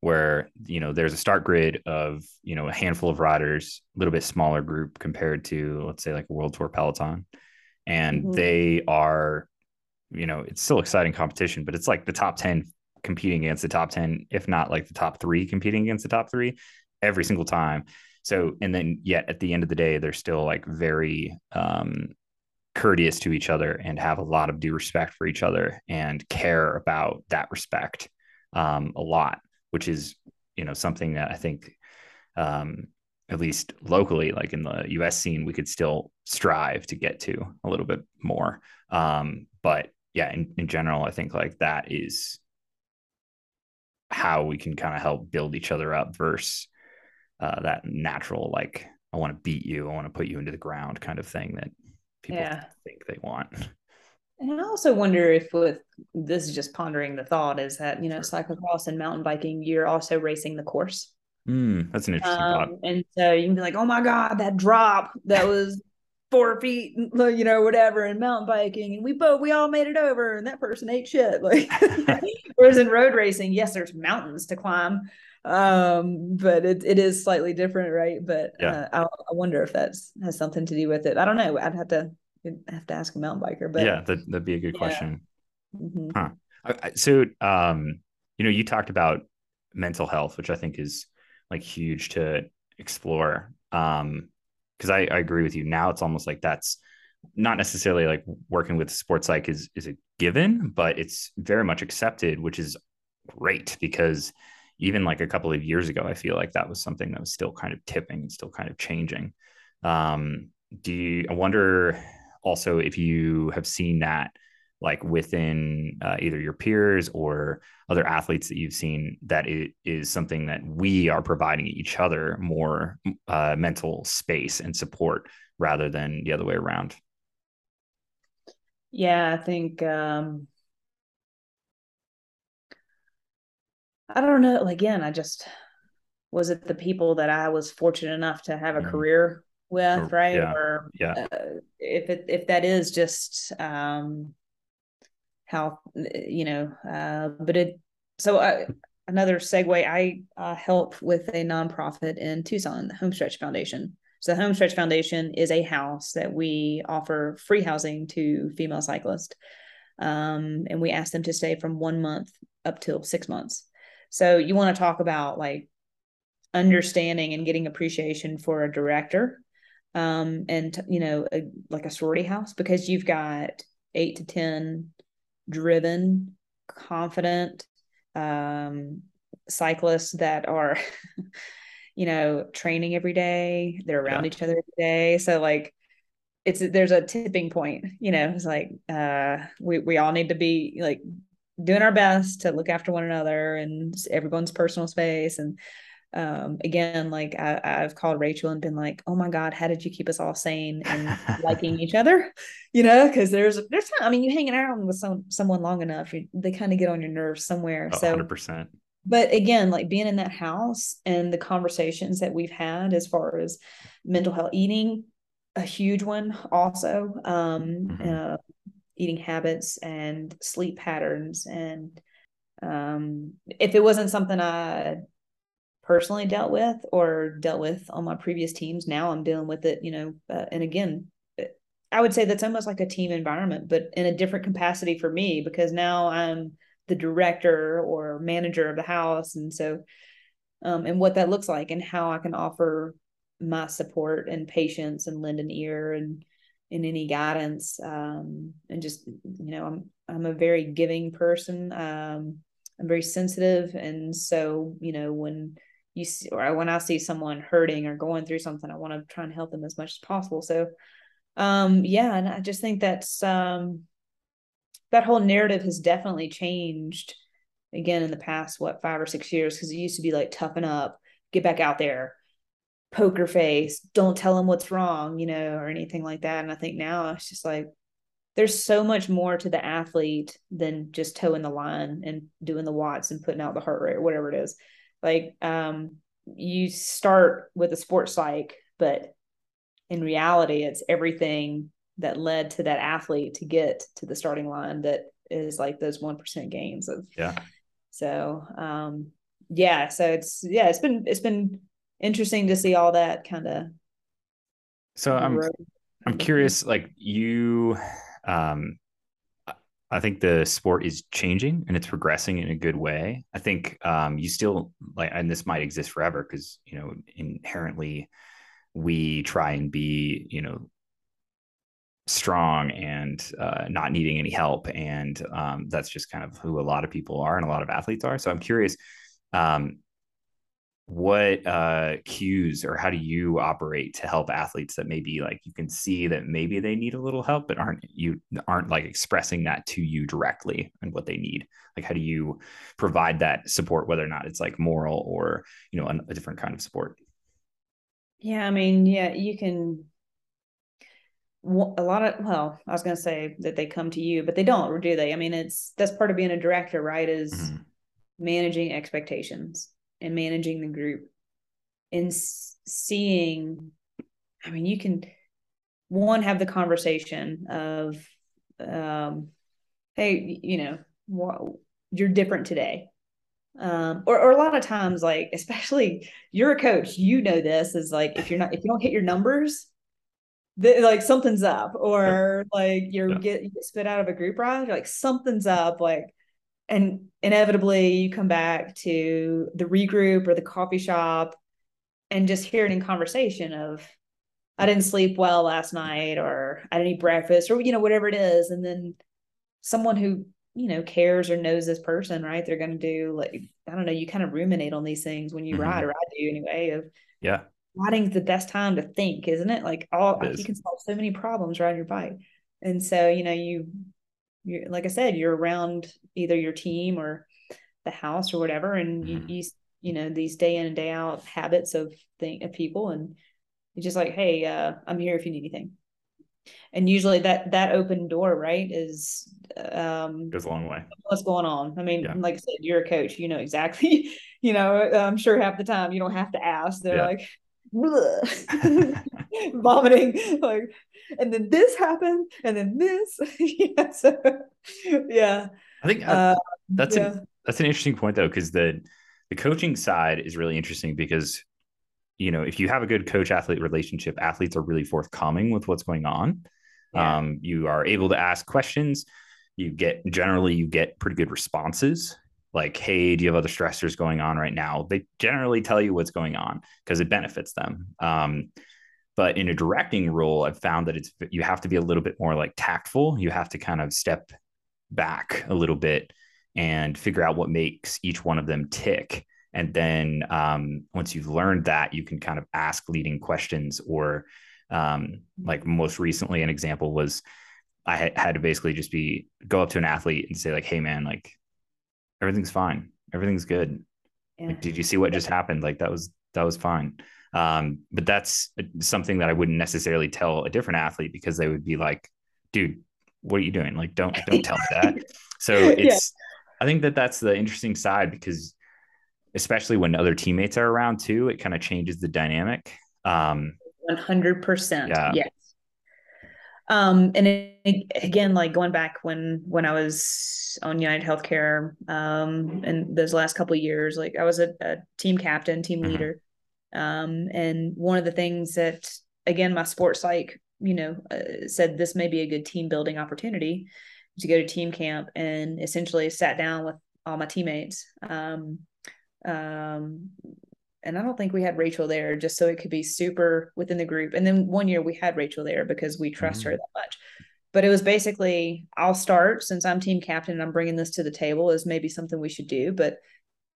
Speaker 1: where you know there's a start grid of you know a handful of riders, a little bit smaller group compared to let's say like a World Tour peloton, and mm-hmm. they are, you know, it's still exciting competition, but it's like the top ten competing against the top 10 if not like the top 3 competing against the top 3 every single time so and then yet at the end of the day they're still like very um courteous to each other and have a lot of due respect for each other and care about that respect um, a lot, which is you know something that I think um, at least locally, like in the U.S. scene, we could still strive to get to a little bit more. Um, but yeah, in, in general, I think like that is how we can kind of help build each other up versus uh, that natural like I want to beat you, I want to put you into the ground kind of thing that people yeah. think they want.
Speaker 2: And I also wonder if with this is just pondering the thought is that, you know, cyclocross and mountain biking, you're also racing the course.
Speaker 1: Mm, that's an interesting um, thought.
Speaker 2: And so you can be like, oh my God, that drop that was four feet, you know, whatever, in mountain biking. And we both, we all made it over and that person ate shit. Like, whereas in road racing, yes, there's mountains to climb, um but it, it is slightly different right? But yeah. uh, I, I, wonder if that's has something to do with it. I don't know. I'd have to have to ask a mountain biker but
Speaker 1: yeah that, that'd be a good yeah. question. Mm-hmm. huh. So um you know you talked about mental health which i think is like huge to explore. Um because I, I agree with you. Now it's almost like that's not necessarily like working with sports psych is is a given but it's very much accepted which is great because even like a couple of years ago, I feel like that was something that was still kind of tipping and still kind of changing. Um, do you, I wonder also if you have seen that like within uh, either your peers or other athletes that you've seen that it is something that we are providing each other more uh, mental space and support rather than the other way around
Speaker 2: yeah i think um, I don't know. Again, I just was it the people that I was fortunate enough to have a mm-hmm. career with, right?
Speaker 1: Yeah.
Speaker 2: Or
Speaker 1: yeah.
Speaker 2: Uh, if it if that is just um how you know, uh, but it so I another segue. I uh, help with a nonprofit in Tucson, the Homestretch Foundation. So the Homestretch Foundation is a house that we offer free housing to female cyclists, um, and we ask them to stay from one month up till six months. So you want to talk about like understanding and getting appreciation for a director um, and you know a, like a sorority house because you've got eight to ten driven confident um, cyclists that are you know training every day they're around yeah. each other every day so like it's there's a tipping point you know it's like uh we, we all need to be like doing our best to look after one another and everyone's personal space. And um, again like I, have called rachel and been like oh my god how did you keep us all sane and liking each other? You know because there's there's i mean you hanging out with some someone long enough you, they kind of get on your nerves somewhere.
Speaker 1: Oh,
Speaker 2: so
Speaker 1: 100%
Speaker 2: but again like being in that house and the conversations that we've had as far as mental health eating a huge one also um mm-hmm. uh, eating habits and sleep patterns. And um, if it wasn't something i personally dealt with or dealt with on my previous teams now i'm dealing with it you know uh, and again i would say that's almost like a team environment but in a different capacity for me because now i'm the director or manager of the house. And so um, and what that looks like and how i can offer my support and patience and lend an ear and in any guidance um, and just you know i'm i'm a very giving person. Um, i'm very sensitive. And so you know when you see or when i see someone hurting or going through something i want to try and help them as much as possible. So Um, yeah, and I just think that's um that whole narrative has definitely changed again in the past what five or six years? Because it used to be like toughen up get back out there poker face don't tell them what's wrong you know or anything like that. And i think now it's just like there's so much more to the athlete than just toeing the line and doing the watts and putting out the heart rate or whatever it is. Like um you start with a sports psych but in reality it's everything that led to that athlete to get to the starting line that is like those 1% gains of
Speaker 1: yeah.
Speaker 2: So um yeah so it's yeah it's been it's been interesting to see all that kind of
Speaker 1: so i'm i'm curious like you um I think the sport is changing and it's progressing in a good way. I think um, you still like, and this might exist forever because you know inherently we try and be you know strong and uh, not needing any help. And um, that's just kind of who a lot of people are and a lot of athletes are. So I'm curious, um, what uh, cues or how do you operate to help athletes that maybe like you can see that maybe they need a little help, but aren't you aren't like expressing that to you directly and what they need? Like, how do you provide that support, whether or not it's like moral or you know a, different kind of support?
Speaker 2: Yeah, I mean, yeah, you can a lot of well i was going to say that they come to you but they don't do they i mean it's that's part of being a director right is mm-hmm. managing expectations and managing the group and seeing i mean you can one have the conversation of um hey you know what, you're different today um or, or a lot of times like especially you're a coach you know this is like if you're not if you don't hit your numbers the, like something's up or yeah. like you're yeah. get, you get spit out of a group ride like something's up like and inevitably you come back to the regroup or the coffee shop and just hearing in conversation of i didn't sleep well last night or i didn't eat breakfast or you know whatever it is and then someone who you know cares or knows this person right they're going to do like i don't know you kind of ruminate on these things when you mm-hmm. ride or i do anyway of
Speaker 1: yeah
Speaker 2: riding's the best time to think, isn't it? Like all it you can solve so many problems riding your bike. And so, you know, you you like I said, you're around either your team or the house or whatever, and mm. you, mm-hmm. you you know these day in and day out habits of thing of people, and you're just like, hey, uh, I'm here if you need anything. And usually that that open door, right, is um
Speaker 1: goes a long way.
Speaker 2: What's going on? I mean, yeah. like I said, you're a coach, you know exactly. you know, I'm sure half the time you don't have to ask. They're yeah. like, vomiting like and then this happened and then this. Yeah so, yeah.
Speaker 1: I think uh, that's yeah. An, that's an interesting point though because the the coaching side is really interesting because you know if you have a good coach athlete relationship athletes are really forthcoming with what's going on. Yeah. um, you are able to ask questions. You get generally you get pretty good responses like, hey, do you have other stressors going on right now? They generally tell you what's going on because it benefits them. Um, but in a directing role, I've found that it's you have to be a little bit more like tactful. You have to kind of step back a little bit and figure out what makes each one of them tick. And then um, once you've learned that, you can kind of ask leading questions. Or um, like most recently, an example was I had to basically just be go up to an athlete and say like, "Hey, man, like everything's fine. Everything's good. Yeah. Like, did you see what just happened? Like that was that was fine. Um, but that's something that I wouldn't necessarily tell a different athlete because they would be like, dude, what are you doing? Like, don't don't tell me that. So it's yeah. I think that that's the interesting side because especially when other teammates are around too, it kind of changes the dynamic. Um,
Speaker 2: 100%. Yeah. Yes um and it, again like going back when when i was on united healthcare um and those last couple years like i was a, a team captain team mm-hmm. leader um and one of the things that again my sports psych you know uh, said this may be a good team building opportunity to go to team camp and essentially sat down with all my teammates um um and I don't think we had Rachel there just so it could be super within the group. And then one year we had Rachel there because we trust mm-hmm. her that much. But it was basically, I'll start since I'm team captain and I'm bringing this to the table is maybe something we should do. But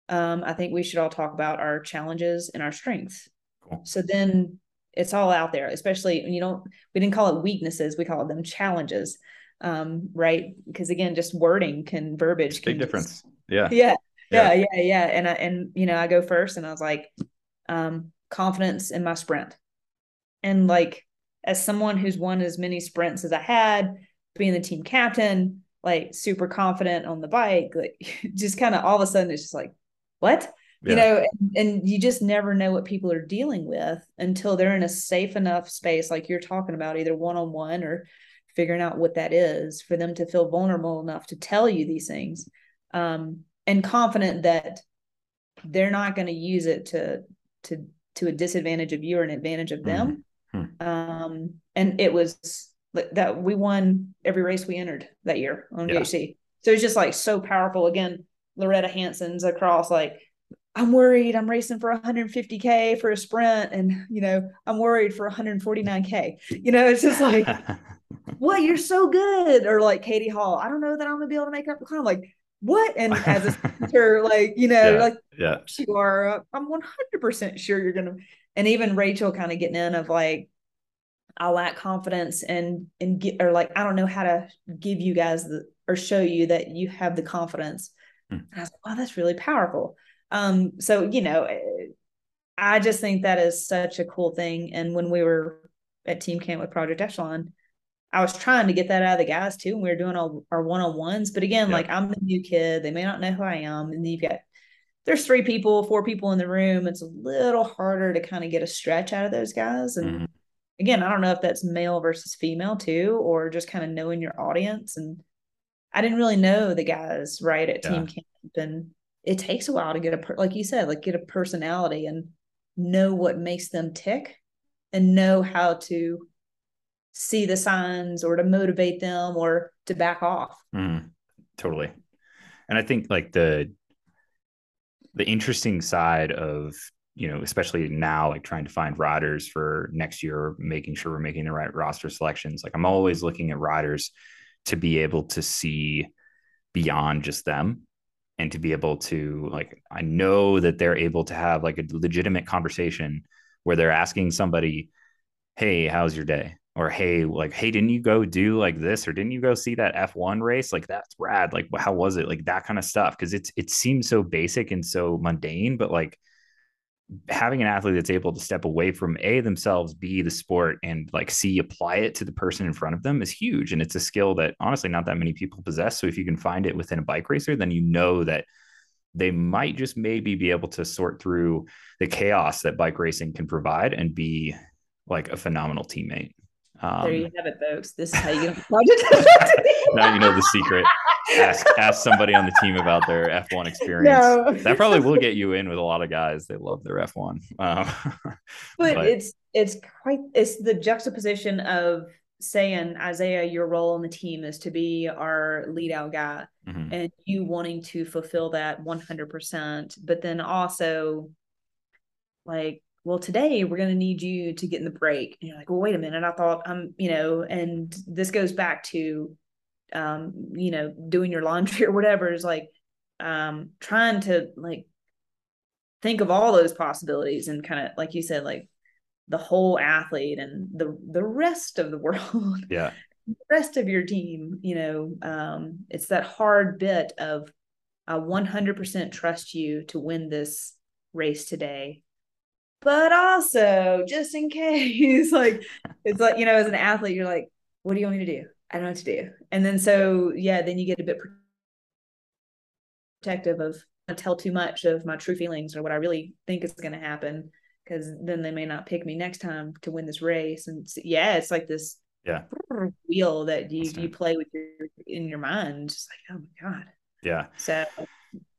Speaker 2: um, I think we should all talk about our challenges and our strengths. Cool. So then it's all out there, especially you don't, we didn't call it weaknesses, we call them challenges. Um, right. Because again, just wording can verbiage
Speaker 1: big difference. Yeah.
Speaker 2: yeah. Yeah. Yeah. Yeah. Yeah. And I, and, you know, I go first and I was like, um, confidence in my sprint. And like, as someone who's won as many sprints as I had, being the team captain, like super confident on the bike, like just kind of all of a sudden it's just like, what? Yeah. You know, and, and you just never know what people are dealing with until they're in a safe enough space, like you're talking about, either one on one or figuring out what that is for them to feel vulnerable enough to tell you these things um, and confident that they're not going to use it to to to a disadvantage of you or an advantage of them mm-hmm. um, and it was that we won every race we entered that year on yeah. UHC. So it's just like so powerful. Again, Lauretta Hanson's across like, I'm worried I'm racing for 150K for a sprint and, you know, I'm worried for 149K. You know, it's just like, what? You're so good. Or like Katie Hall, I don't know that I'm going to be able to make up the climb. Like, what? And as a speaker, like, you know, yeah, like,
Speaker 1: yeah,
Speaker 2: you are, I'm 100% sure you're going to, and even Rachel kind of getting in of like, I lack confidence and and get or like I don't know how to give you guys the or show you that you have the confidence. Hmm. I was like, wow, that's really powerful. Um, so you know, eh, I just think that is such a cool thing. And when we were at team camp with Project Echelon, I was trying to get that out of the guys too. And we were doing all our one on ones. But again, yeah. like I'm the new kid, they may not know who I am. And you've got there's three people, four people in the room. It's a little harder to kind of get a stretch out of those guys. And mm-hmm again, I don't know if that's male versus female too, or just kind of knowing your audience. And I didn't really know the guys right at yeah. team camp, and it takes a while to get a like you said, like get a personality and know what makes them tick, and know how to see the signs or to motivate them or to back off.
Speaker 1: Mm, totally. And I think like the the interesting side of you know, especially now, like trying to find riders for next year, making sure we're making the right roster selections. Like I'm always looking at riders to be able to see beyond just them and to be able to like I know that they're able to have like a legitimate conversation where they're asking somebody, "Hey, how's your day?" Or "Hey, like, hey, didn't you go do like this or didn't you go see that F1 race? Like that's rad. Like how was it? Like that kind of stuff because it's it seems so basic and so mundane, but like having an athlete that's able to step away from a themselves b the sport and like c apply it to the person in front of them is huge and it's a skill that honestly not that many people possess so if you can find it within a bike racer then you know that they might just maybe be able to sort through the chaos that bike racing can provide and be like a phenomenal teammate
Speaker 2: um, there you have it folks this is how you get a project
Speaker 1: now you know the secret ask ask somebody on the team about their F1 experience. No. That probably will get you in with a lot of guys. They love their F1. Um,
Speaker 2: but, but, it's it's quite it's the juxtaposition of saying Isaiah, your role on the team is to be our lead out guy, mm-hmm. and you wanting to fulfill that 100%. But then also, like, well, today we're going to need you to get in the break. And you're like, well, wait a minute. I thought I'm, you know, and this goes back to um, you know, doing your laundry or whatever is like um trying to like think of all those possibilities and kind of like you said, like the whole athlete and the the rest of the world.
Speaker 1: Yeah.
Speaker 2: the rest of your team, you know, um, it's that hard bit of I 100% trust you to win this race today but also just in case like it's like you know as an athlete you're like what do you want me to do I don't know what to do. And then so yeah, then you get a bit protective of I tell too much of my true feelings or what I really think is going to happen because then they may not pick me next time to win this race. And so, yeah, it's like this
Speaker 1: yeah
Speaker 2: wheel that you you play with your in your mind, just like oh my god.
Speaker 1: Yeah.
Speaker 2: So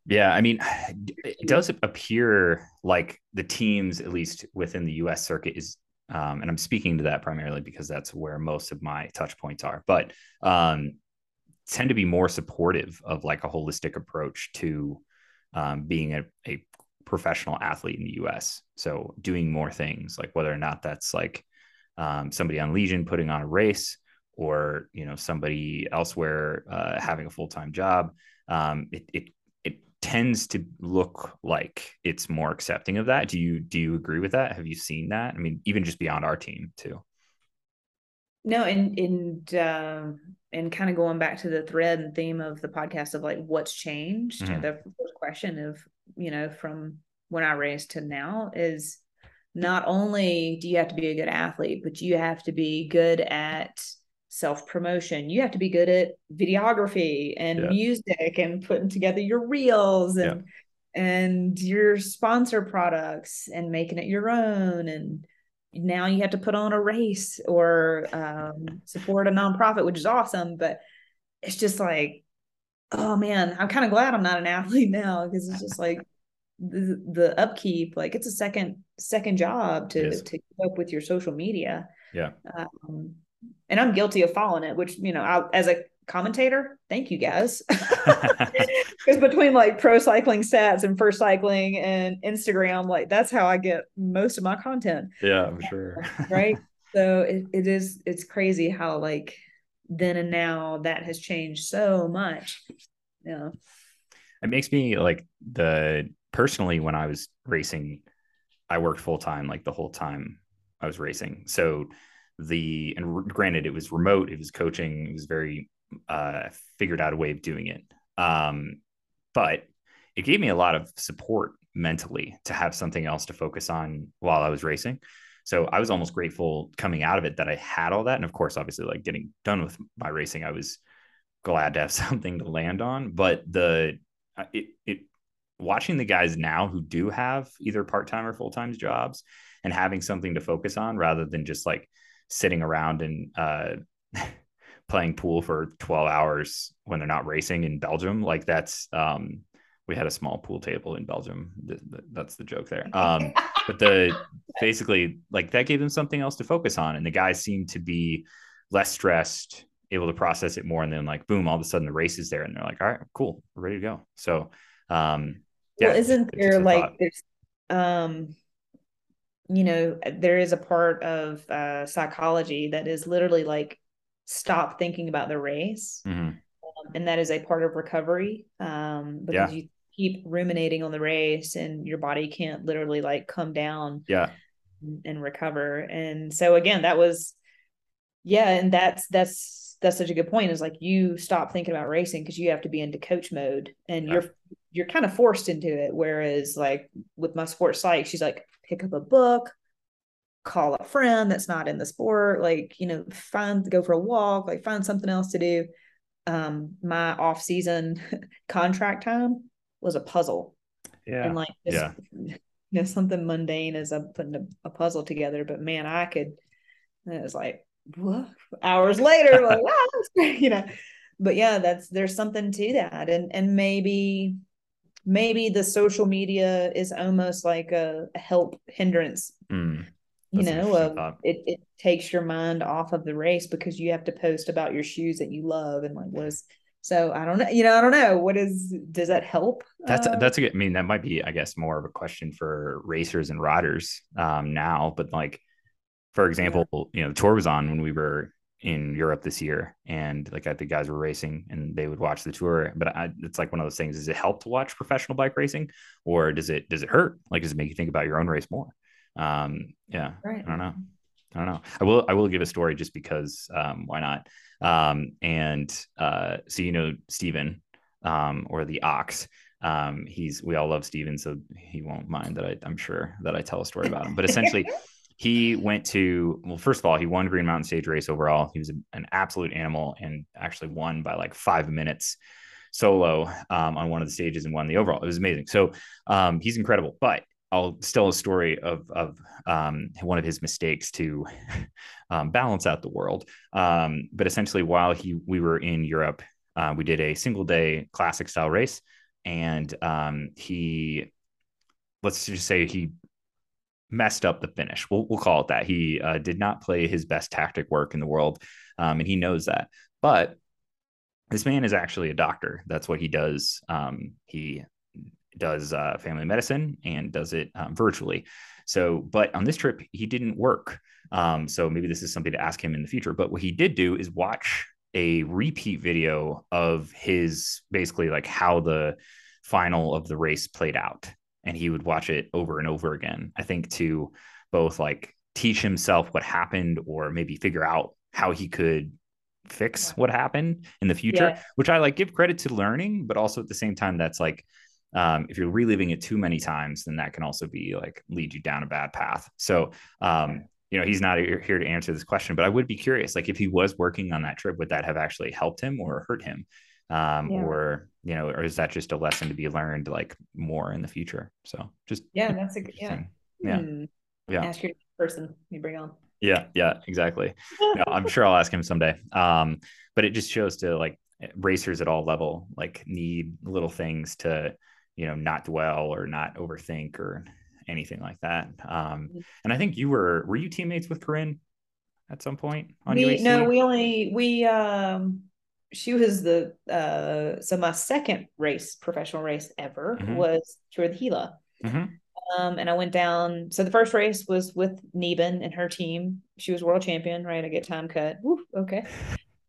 Speaker 1: yeah, I mean, it does appear like the teams, at least within the U.S. circuit, is um, and I'm speaking to that primarily because that's where most of my touch points are. But um, tend to be more supportive of like a holistic approach to um, being a, a, professional athlete in the U.S. So doing more things, like whether or not that's like um, somebody on Legion putting on a race, or you know somebody elsewhere uh, having a full time job. Um, it, it it tends to look like it's more accepting of that. Do you do you agree with that? Have you seen that? I mean, even just beyond our team too.
Speaker 2: No, and and uh, and kind of going back to the thread and theme of the podcast of like what's changed. Mm-hmm. The first question of you know from when I raced to now is not only do you have to be a good athlete, but you have to be good at self promotion. You have to be good at videography and yeah. music and putting together your reels and yeah. and your sponsor products and making it your own. And now you have to put on a race or um, support a nonprofit, which is awesome. But it's just like, oh man, I'm kind of glad I'm not an athlete now because it's just like the, the upkeep like it's a second second job to to keep up with your social media
Speaker 1: yeah
Speaker 2: um, and i'm guilty of following it which you know I, as a commentator thank you guys. Because between like pro cycling stats and first cycling and instagram like that's how i get most of my content.
Speaker 1: Yeah i'm sure.
Speaker 2: Right? So it, it is it's crazy how like then and now that has changed so much. Yeah.
Speaker 1: It makes me like the personally, when I was racing, I worked full time, like the whole time I was racing. So the and granted, it was remote, it was coaching, it was very uh, figured out a way of doing it. Um, but it gave me a lot of support mentally to have something else to focus on while I was racing. So I was almost grateful coming out of it that I had all that. And of course, obviously, like getting done with my racing, I was glad to have something to land on. But the uh, it it watching the guys now who do have either part-time or full-time jobs and having something to focus on rather than just like sitting around and uh, playing pool for 12 hours when they're not racing in Belgium. Like that's, um, we had a small pool table in Belgium. That's the joke there. Um, but the basically like that gave them something else to focus on. And the guys seemed to be less stressed, able to process it more. And then like, boom, all of a sudden the race is there and they're like, all right, cool. We're ready to go. So, um,
Speaker 2: yeah, well, isn't there like there's um you know there is a part of uh psychology that is literally like stop thinking about the race mm-hmm. um, and that is a part of recovery um because yeah. you keep ruminating on the race and your body can't literally like come down
Speaker 1: yeah
Speaker 2: and, and recover and so again that was yeah and that's that's that's such a good point is like you stop thinking about racing because you have to be into coach mode and you're you're kind of forced into it. Whereas like with my sports psych, she's like, pick up a book, call a friend that's not in the sport, like, you know, find go for a walk, like find something else to do. Um, my off season contract time was a puzzle.
Speaker 1: Yeah.
Speaker 2: And like just, yeah. you know, something mundane as I'm putting a, a puzzle together. But man, I could it was like what? hours later, like, wow, you know. But yeah, that's there's something to that. And and maybe maybe the social media is almost like a, a help hindrance. Mm, you know uh, it, it takes your mind off of the race because you have to post about your shoes that you love and like what is so i don't know you know i don't know what is does that help?
Speaker 1: That's uh, that's a good i mean that might be i guess more of a question for racers and riders um now but like for example yeah. you know the tour was on when we were in Europe this year, and like I think guys were racing and they would watch the tour. But I, it's like one of those things: does it help to watch professional bike racing, or does it does it hurt? Like, does it make you think about your own race more? Um, yeah, right. I don't know. I don't know. I will I will give a story just because um, why not? Um, and uh, so you know Stephen, um, or the Ox. Um, he's we all love Steven, so he won't mind that I, I'm sure that I tell a story about him. But essentially, he went to well first of all he won green mountain stage race overall. He was a, an absolute animal and actually won by like five minutes solo um, on one of the stages and won the overall. It was amazing. So um, he's incredible. But i'll tell a story of of um, one of his mistakes to um, balance out the world. Um, but essentially while he we were in europe uh, we did a single day classic style race and um, he let's just say he messed up the finish. We'll, we'll call it that. He uh, did not play his best tactic work in the world, um, and he knows that. But this man is actually a doctor. That's what he does. Um, he does uh, family medicine and does it um, virtually. So, but on this trip, he didn't work. Um, so maybe this is something to ask him in the future. But what he did do is watch a repeat video of his basically like how the final of the race played out and he would watch it over and over again. I think to both like teach himself what happened or maybe figure out how he could fix what happened in the future, yeah. which I like give credit to learning, but also at the same time, that's like um, if you're reliving it too many times, then that can also be like lead you down a bad path. So, um, you know, he's not here to answer this question, but I would be curious, like if he was working on that trip, would that have actually helped him or hurt him? Um, yeah. or, you know, or is that just a lesson to be learned like more in the future? So just,
Speaker 2: yeah, that's a good, yeah.
Speaker 1: Yeah. Hmm.
Speaker 2: Yeah. Ask your person you bring on.
Speaker 1: Yeah. Yeah, exactly. no, I'm sure I'll ask him someday. Um, but it just shows to like racers at all level, like need little things to, you know not dwell or not overthink or anything like that um mm-hmm. and i think you were were you teammates with coryn at some point
Speaker 2: on we, UHC? no we only we um she was the uh so my second race professional race ever mm-hmm. was Tour the Gila mm-hmm. um and i went down so the first race was with Neben and her team she was world champion right i get time cut Woo, okay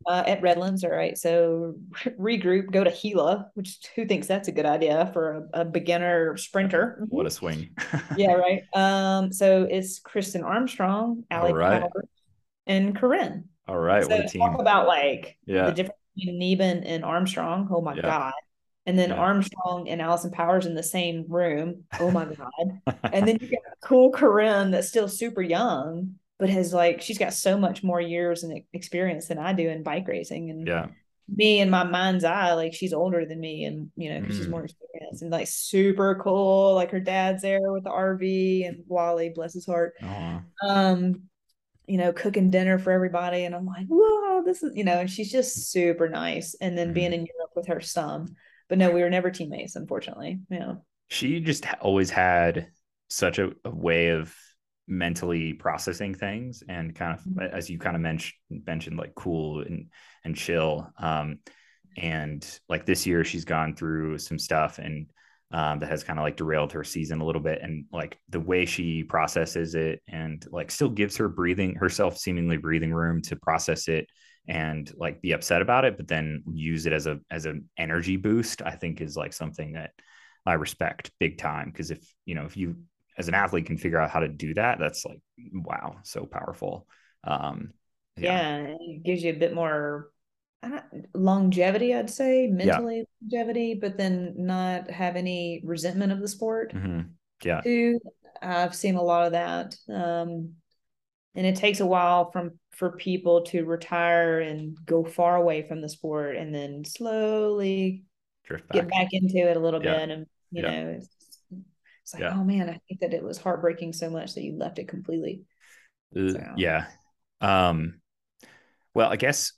Speaker 2: uh, at Redlands. All right. So regroup, go to Gila, which who thinks that's a good idea for a, a beginner sprinter?
Speaker 1: What a swing.
Speaker 2: yeah. Right. Um, so it's Kristin Armstrong, right. and Coryn.
Speaker 1: All right.
Speaker 2: So what a team. Talk about like yeah. the difference between Neben and Armstrong. Oh my yeah. God. And then yeah. Armstrong and Alison Powers in the same room. Oh my God. and then you got cool Coryn that's still super young but has like she's got so much more years and experience than I do in bike racing and
Speaker 1: yeah
Speaker 2: me in my mind's eye like she's older than me and you know mm. she's more experienced and like super cool like her dad's there with the RV and Wally bless his heart um you know cooking dinner for everybody and I'm like whoa this is you know and she's just super nice and then being in Europe with her son. But no we were never teammates unfortunately yeah.
Speaker 1: She just always had such a, a way of mentally processing things and kind of mm-hmm. as you kind of mentioned mentioned like cool and and chill. Um and like this year she's gone through some stuff and um, that has kind of like derailed her season a little bit and like the way she processes it and like still gives her breathing herself seemingly breathing room to process it and like be upset about it but then use it as a as an energy boost i think is like something that i respect big time because if you know if you as an athlete can figure out how to do that, that's like wow, so powerful. Um,
Speaker 2: yeah. yeah it gives you a bit more longevity, I'd say, mentally yeah. longevity, but then not have any resentment of the sport.
Speaker 1: Mm-hmm. Yeah,
Speaker 2: too. I've seen a lot of that, um, and it takes a while from for people to retire and go far away from the sport, and then slowly back. get back into it a little yeah. bit, and you yeah. know, it's like, yeah. oh man, I think that it was heartbreaking so much that you left it completely.
Speaker 1: Uh, so. Yeah. Um, well, I guess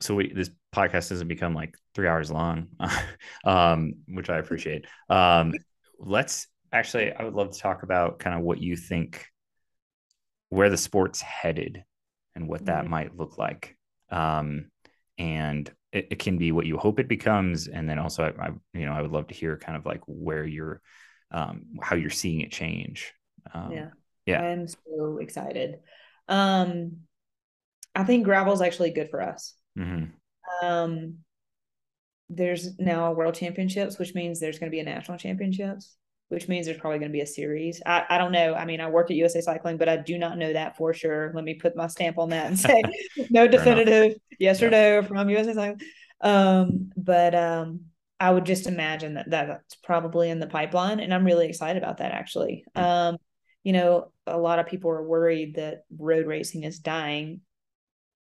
Speaker 1: so. We this podcast doesn't become like three hours long, um, which I appreciate. Um, let's actually, I would love to talk about kind of what you think where the sport's headed and what that mm-hmm. might look like. Um, and it, it, can be what you hope it becomes, and then also, I, I, you know, I would love to hear kind of like where you're um, how you're seeing it change. Um,
Speaker 2: yeah,
Speaker 1: yeah,
Speaker 2: I'm so excited. Um, I think gravel is actually good for us.
Speaker 1: Mm-hmm.
Speaker 2: Um, there's now world championships, which means there's going to be a national championships, which means there's probably going to be a series. I, I don't know. I mean, I work at USA Cycling, but I do not know that for sure. Let me put my stamp on that and say no definitive yes yeah. or no from USA Cycling. Um, but um, I would just imagine that that's probably in the pipeline. And I'm really excited about that actually. Hmm. Um, you know, a lot of people are worried that road racing is dying.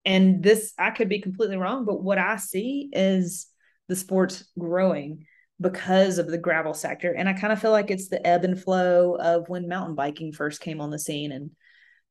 Speaker 2: And this, I could be completely wrong, but what I see is the sport's growing because of the gravel sector. And I kind of feel like it's the ebb and flow of when mountain biking first came on the scene. And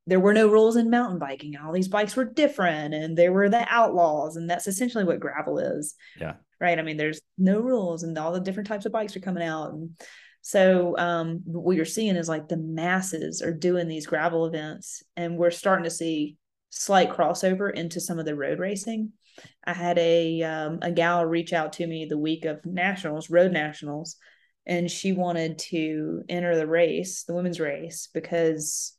Speaker 2: there were no rules in mountain biking. All these bikes were different and they were the outlaws. And that's essentially what gravel is.
Speaker 1: Yeah
Speaker 2: right? I mean, there's no rules and all the different types of bikes are coming out. And so um, what you're seeing is like the masses are doing these gravel events, and we're starting to see slight crossover into some of the road racing. I had a um, a gal reach out to me the week of nationals, road nationals, and she wanted to enter the race, the women's race, because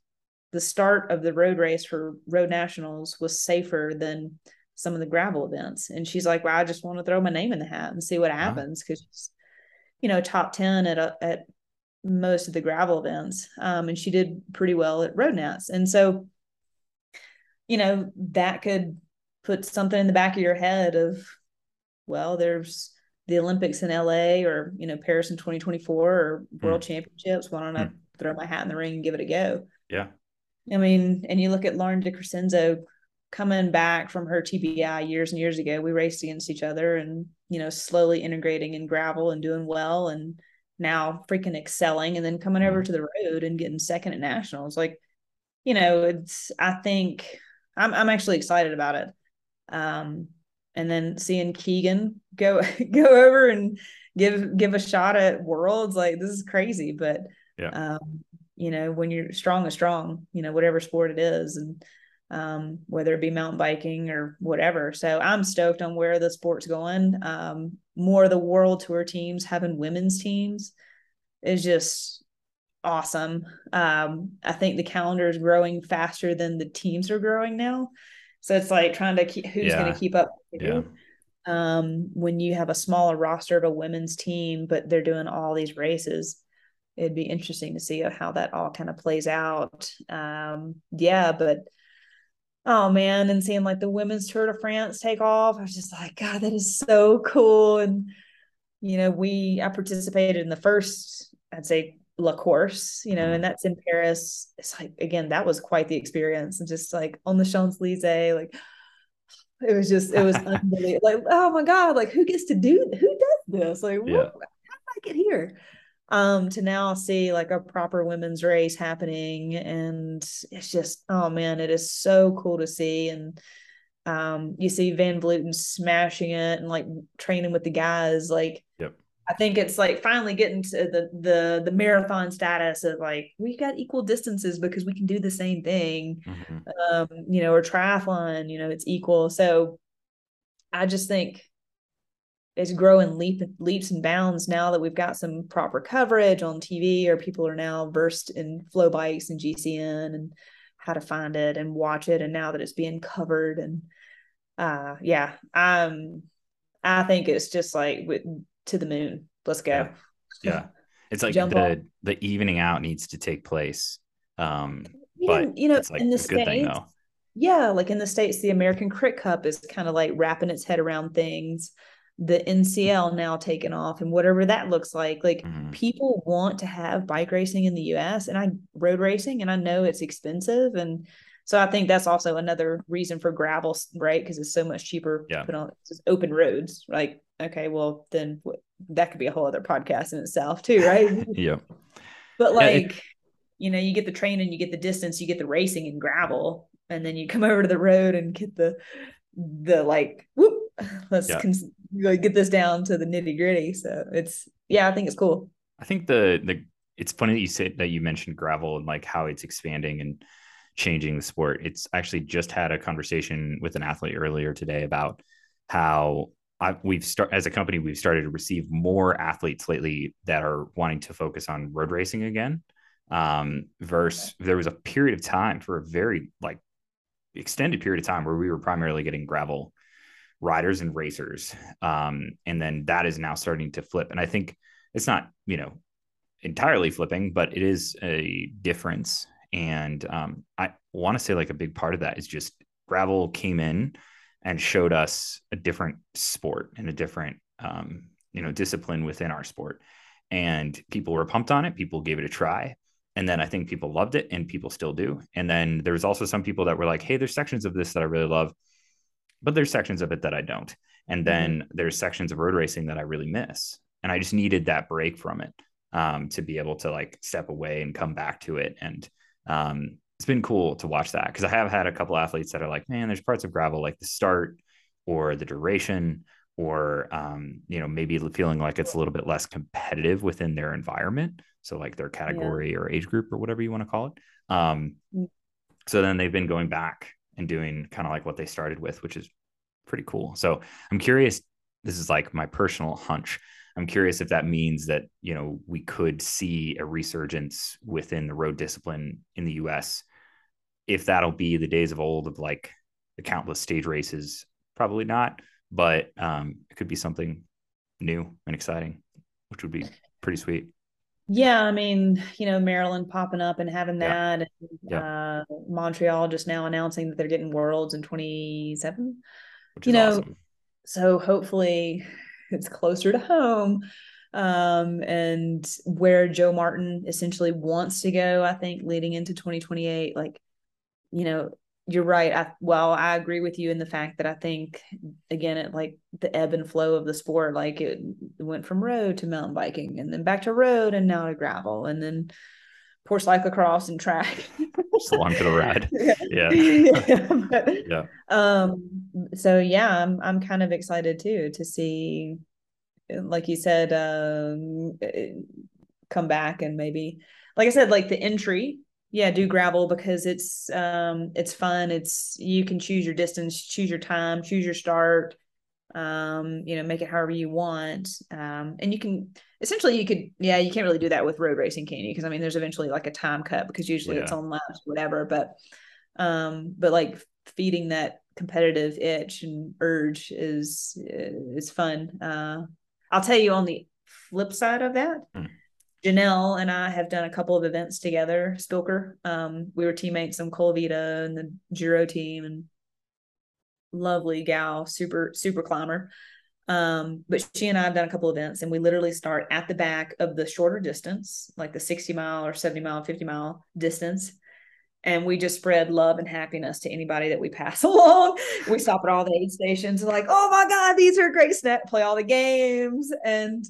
Speaker 2: the start of the road race for road nationals was safer than some of the gravel events. And she's like, well, I just want to throw my name in the hat and see what happens. Cause, you know, top 10 at a, at most of the gravel events. Um, and she did pretty well at road nats. And so, you know, that could put something in the back of your head of, well, there's the Olympics in LA or, you know, Paris in 2024 or world mm. championships. Why don't I mm. throw my hat in the ring and give it a go?
Speaker 1: Yeah.
Speaker 2: I mean, and you look at Lauren DeCrescenzo coming back from her TBI years and years ago. We raced against each other and, you know, slowly integrating in gravel and doing well and now freaking excelling and then coming over mm. to the road and getting second at nationals. Like, you know, it's I think I'm I'm actually excited about it. Um and then seeing Keegan go go over and give give a shot at worlds, like this is crazy. But
Speaker 1: yeah.
Speaker 2: um, you know, when you're strong is strong, you know, whatever sport it is. And um, whether it be mountain biking or whatever. So I'm stoked on where the sport's going. Um, more of the world tour teams having women's teams is just awesome. Um, I think the calendar is growing faster than the teams are growing now. So it's like trying to keep who's yeah. going to keep up.
Speaker 1: Yeah.
Speaker 2: Um, when you have a smaller roster of a women's team, but they're doing all these races, it'd be interesting to see how that all kind of plays out. Um, yeah, but oh man, and seeing like the women's Tour de France take off, I was just like, God, that is so cool. And you know, we I participated in the first, I'd say La Course, you know, and mm-hmm. that's in Paris. It's like again, that was quite the experience. And just like on the Champs Elysees, like it was just it was unbelievable. Like, oh my God, like who gets to do who does this? Like, yeah. what, how did I get here? um to now see like a proper women's race happening and it's just oh man it is so cool to see and um you see van vleuten smashing it and like training with the guys like
Speaker 1: yep
Speaker 2: I think it's like finally getting to the the the marathon status of like we got equal distances because we can do the same thing, mm-hmm. um, you know, or triathlon, you know, it's equal. So I just think it's growing leap, leaps and bounds now that we've got some proper coverage on TV or people are now versed in FloBikes and GCN and how to find it and watch it and now that it's being covered and uh yeah um I think it's just like with, to the moon let's go
Speaker 1: yeah, yeah. it's like Jump the on. the evening out needs to take place um but you know it's like in the states, thing,
Speaker 2: yeah like in the states the American Crit Cup is kind of like wrapping its head around things the NCL now taken off and whatever that looks like. Like mm-hmm. people want to have bike racing in the US and I road racing and I know it's expensive and so I think that's also another reason for gravel, right? Because it's so much cheaper
Speaker 1: yeah.
Speaker 2: put on open roads. Like, okay, well then that could be a whole other podcast in itself too, right?
Speaker 1: yeah.
Speaker 2: But like, yeah, it, you know, you get the training, you get the distance, you get the racing in gravel, and then you come over to the road and get the the like whoop let's yeah. cons- get this down to the nitty gritty. So it's yeah, I think it's cool.
Speaker 1: I think the the it's funny that you said that you mentioned gravel and like how it's expanding and changing the sport. It's actually just had a conversation with an athlete earlier today about how I, we've start as a company we've started to receive more athletes lately that are wanting to focus on road racing again. Um, versus there was a period of time for a very like extended period of time where we were primarily getting gravel riders and racers. Um, and then that is now starting to flip. And I think it's not, you know, entirely flipping, but it is a difference. And um, I want to say like a big part of that is just gravel came in and showed us a different sport and a different, um, you know, discipline within our sport. And people were pumped on it. People gave it a try. And then I think people loved it and people still do. And then there's also some people that were like, hey, there's sections of this that I really love but there's sections of it that I don't. And mm-hmm. then mm-hmm. there's sections of road racing that I really miss. And I just needed that break from it um, to be able to like step away and come back to it. And um, it's been cool to watch that because I have had a couple athletes that are like, man, there's parts of gravel like the start or the duration or um, you know maybe feeling like it's a little bit less competitive within their environment so like their category yeah. or age group or whatever you want to call it um, mm. so then they've been going back and doing kind of like what they started with, which is pretty cool. So I'm curious. This is like my personal hunch. I'm curious if that means that you know we could see a resurgence within the road discipline in the U.S. If that'll be the days of old of like the countless stage races, probably not, but um, it could be something new and exciting. which would be pretty sweet.
Speaker 2: Yeah, I mean, you know, Maryland popping up and having
Speaker 1: Yeah.
Speaker 2: that, and
Speaker 1: Yeah.
Speaker 2: uh, Montreal just now announcing that they're getting Worlds in 27.
Speaker 1: Which
Speaker 2: You
Speaker 1: is
Speaker 2: know,
Speaker 1: awesome.
Speaker 2: so hopefully it's closer to home. Um, and where Joe Martin essentially wants to go, I think, leading into 2028, like, you know, you're right. I well, I agree with you in the fact that I think again, it like the ebb and flow of the sport, like it went from road to mountain biking and then back to road and now to gravel and then poor cyclocross and track.
Speaker 1: Just along for the ride. Yeah.
Speaker 2: yeah. but,
Speaker 1: Yeah.
Speaker 2: um so yeah i'm i'm kind of excited too to see like you said um eh, come back and maybe like i said like the entry yeah do gravel because it's um it's fun it's you can choose your distance choose your time choose your start um you know make it however you want um and you can essentially you could yeah you can't really do that with road racing can you because i mean there's eventually like a time cut because usually it's on laps whatever but um but like feeding that competitive itch and urge is is fun uh i'll tell you on the flip side of that
Speaker 1: Hmm.
Speaker 2: Janelle and I have done a couple of events together. Spilker, um, we were teammates on Colavita and the Giro team, and lovely gal, super super climber. Um, but she and I have done a couple events, and we literally start at the back of the shorter distance, like the sixty mile or seventy mile, fifty mile distance, and we just spread love and happiness to anybody that we pass along. We stop at all the aid stations and like, oh my god, these are great snap. Play all the games and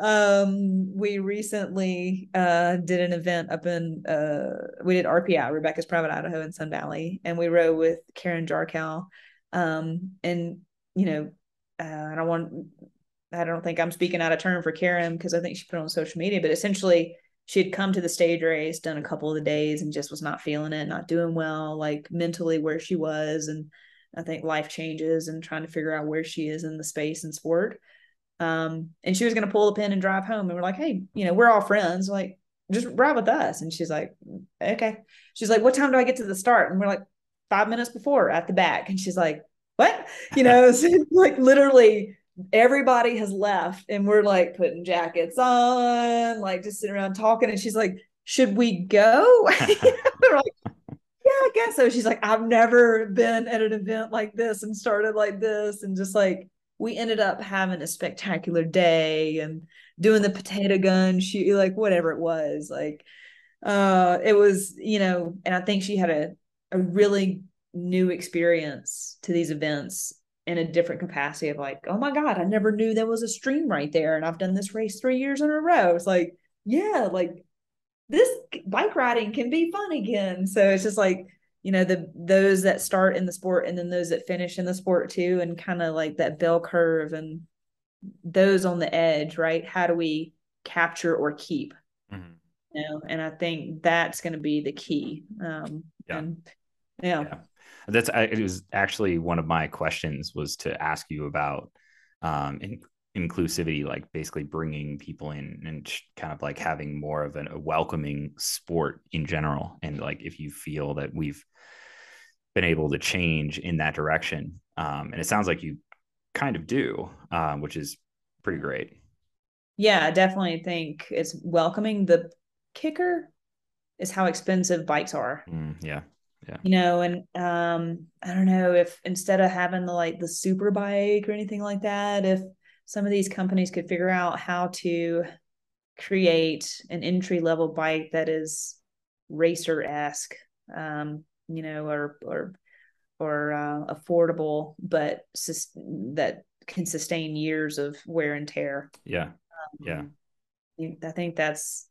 Speaker 2: um we recently uh did an event up in uh we did RPI Rebecca's Private Idaho in Sun Valley and we rode with Karen Jarchow um and you know uh, I don't want I don't think I'm speaking out of turn for Karen because I think she put on social media but essentially she had come to the stage race done a couple of the days and just was not feeling it not doing well like mentally where she was and I think life changes and trying to figure out where she is in the space and sport um, and she was going to pull the pin and drive home. And we're like, hey, you know, we're all friends. Like, just ride with us. And she's like, okay. She's like, what time do I get to the start? And we're like, five minutes before at the back. And she's like, what? You know, so like literally everybody has left and we're like putting jackets on, like just sitting around talking. And she's like, should we go? we're like, yeah, I guess so. She's like, I've never been at an event like this and started like this. And just like, we ended up having a spectacular day and doing the potato gun shoot like whatever it was like uh it was you know and i think she had a a really new experience to these events in a different capacity of like oh my god i never knew there was a stream right there and i've done this race three years in a row it's like yeah like this bike riding can be fun again so it's just like you know the those that start in the sport and then those that finish in the sport too and kind of like that bell curve and those on the edge right how do we capture or keep
Speaker 1: Mhm.
Speaker 2: you know and i think that's going to be the key um
Speaker 1: Yeah.
Speaker 2: and yeah,
Speaker 1: Yeah. That's I, it was actually one of my questions was to ask you about um in, inclusivity, like basically bringing people in and kind of like having more of an, a welcoming sport in general, and like if you feel that we've been able to change in that direction, um, and it sounds like you kind of do, um, which is pretty great.
Speaker 2: yeah i definitely think it's welcoming. The kicker is how expensive bikes are.
Speaker 1: Mm, yeah,
Speaker 2: you know and um i don't know if instead of having the like the super bike or anything like that if some of these companies could figure out how to create an entry level bike that is racer-esque um you know or or or uh, affordable but sus- that can sustain years of wear and tear.
Speaker 1: Yeah, Yeah.
Speaker 2: Um, you- i think that's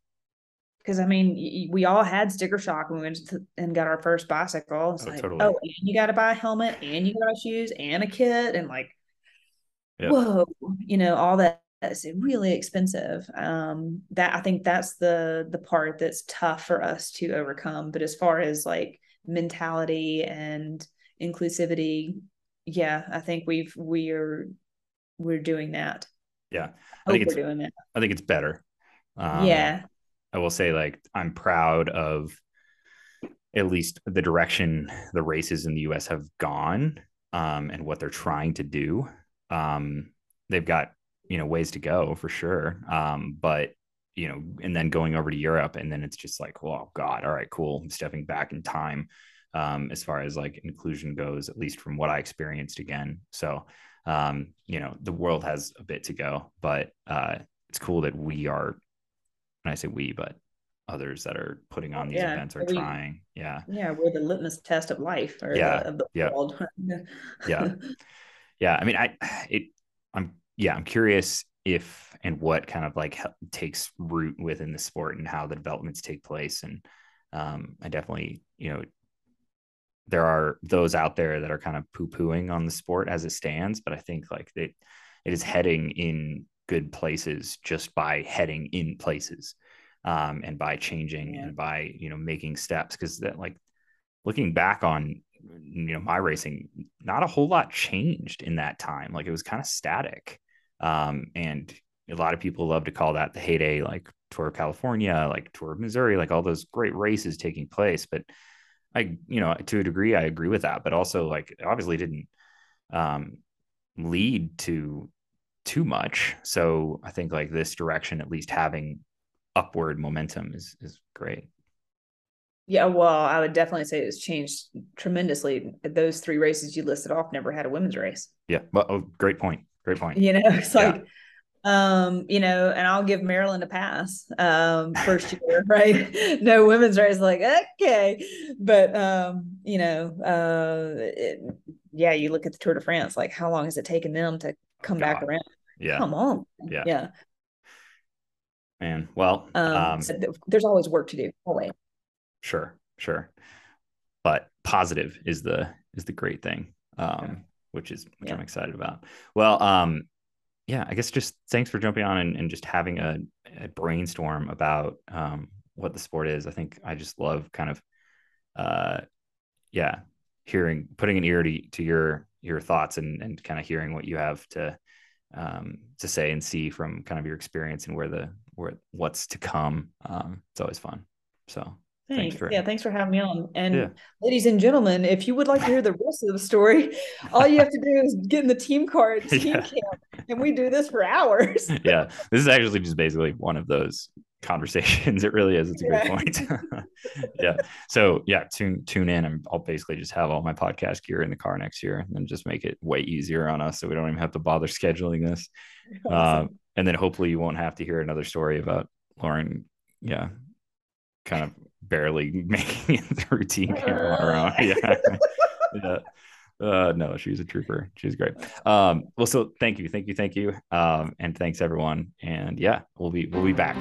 Speaker 2: because I mean, we all had sticker shock when we went to, and got our first bicycle. It's
Speaker 1: Oh,
Speaker 2: like,
Speaker 1: totally.
Speaker 2: oh, and you got to buy a helmet, and you got to buy shoes, and a kit, and like,
Speaker 1: Yep.
Speaker 2: whoa, you know, all that is really expensive. Um, that I think that's the the part that's tough for us to overcome. But as far as like mentality and inclusivity, yeah, I think we've we are we're doing that.
Speaker 1: yeah.
Speaker 2: I
Speaker 1: think it's-
Speaker 2: doing that.
Speaker 1: I think it's better. Um,
Speaker 2: yeah,
Speaker 1: I will say, like, I'm proud of at least the direction the races in the US have gone um, and what they're trying to do. Um, they've got you know, ways to go for sure. Um, but you know, and then going over to Europe, and then it's just like, well, God, all right, cool. I'm stepping back in time um, as far as like inclusion goes, at least from what I experienced again. So, um, you know, the world has a bit to go, but uh, it's cool that we are, when I say we, but others that are putting on these yeah, events are we, trying. Yeah.
Speaker 2: Yeah. We're the litmus test of life or
Speaker 1: yeah.
Speaker 2: the, of the
Speaker 1: yeah.
Speaker 2: world.
Speaker 1: yeah. Yeah. I mean, I, it, I'm, yeah, I'm curious if and what kind of like takes root within the sport and how the developments take place. And um, I definitely, you know, there are those out there that are kind of poo pooing on the sport as it stands, but I think like it, it is heading in good places just by heading in places um, and by changing and by you know making steps. Because that like looking back on you know my racing not a whole lot changed in that time. Like it was kind of static. Um, and a lot of people love to call that the heyday like tour of california like tour of missouri like all those great races taking place. But i you know to a degree i agree with that. But also like obviously didn't um, lead to too much so i think like this direction at least having upward momentum is is great.
Speaker 2: Yeah, well, I would definitely say it's changed tremendously. Those three races you listed off never had a women's race.
Speaker 1: Yeah. Well, oh, great point. Great point.
Speaker 2: You know, it's like, yeah. um, you know, and I'll give Maryland a pass. Um, first year, right? no women's race, like, okay. But um, you know, uh it, yeah, you look at the Tour de France, like how long has it taken them to come God. back around?
Speaker 1: Yeah.
Speaker 2: Come on.
Speaker 1: Yeah.
Speaker 2: Yeah
Speaker 1: man. Well, um, um, so
Speaker 2: there's always work to do. Always.
Speaker 1: Sure, sure. But positive is the is the great thing, um, yeah. which is which yeah. I'm excited about. Well, um, yeah, I guess just thanks for jumping on and, and just having a, a, brainstorm about um, what the sport is. I think I just love kind of, uh, yeah, hearing, putting an ear to, to your your thoughts and and kind of hearing what you have to um, to say and see from kind of your experience and where the where what's to come. Um, it's always fun. So
Speaker 2: thanks. thanks for, yeah, thanks for having me on. And yeah. ladies and gentlemen, if you would like to hear the rest of the story, all you have to do is get in the team card team yeah. camp, and we do this for hours.
Speaker 1: yeah, this is actually just basically one of those conversations. It really is. It's a great point. yeah. So yeah, tune tune in, and I'll basically just have all my podcast gear in the car next year, and just make it way easier on us, so we don't even have to bother scheduling this. Awesome. Uh, and then hopefully you won't have to hear another story about Lauren. Yeah, kind of barely making it through team camp on her own. Yeah. yeah. Uh, no, she's a trooper. She's great. Um, well, so thank you, thank you, thank you, um, and thanks everyone. And yeah, we'll be we'll be back.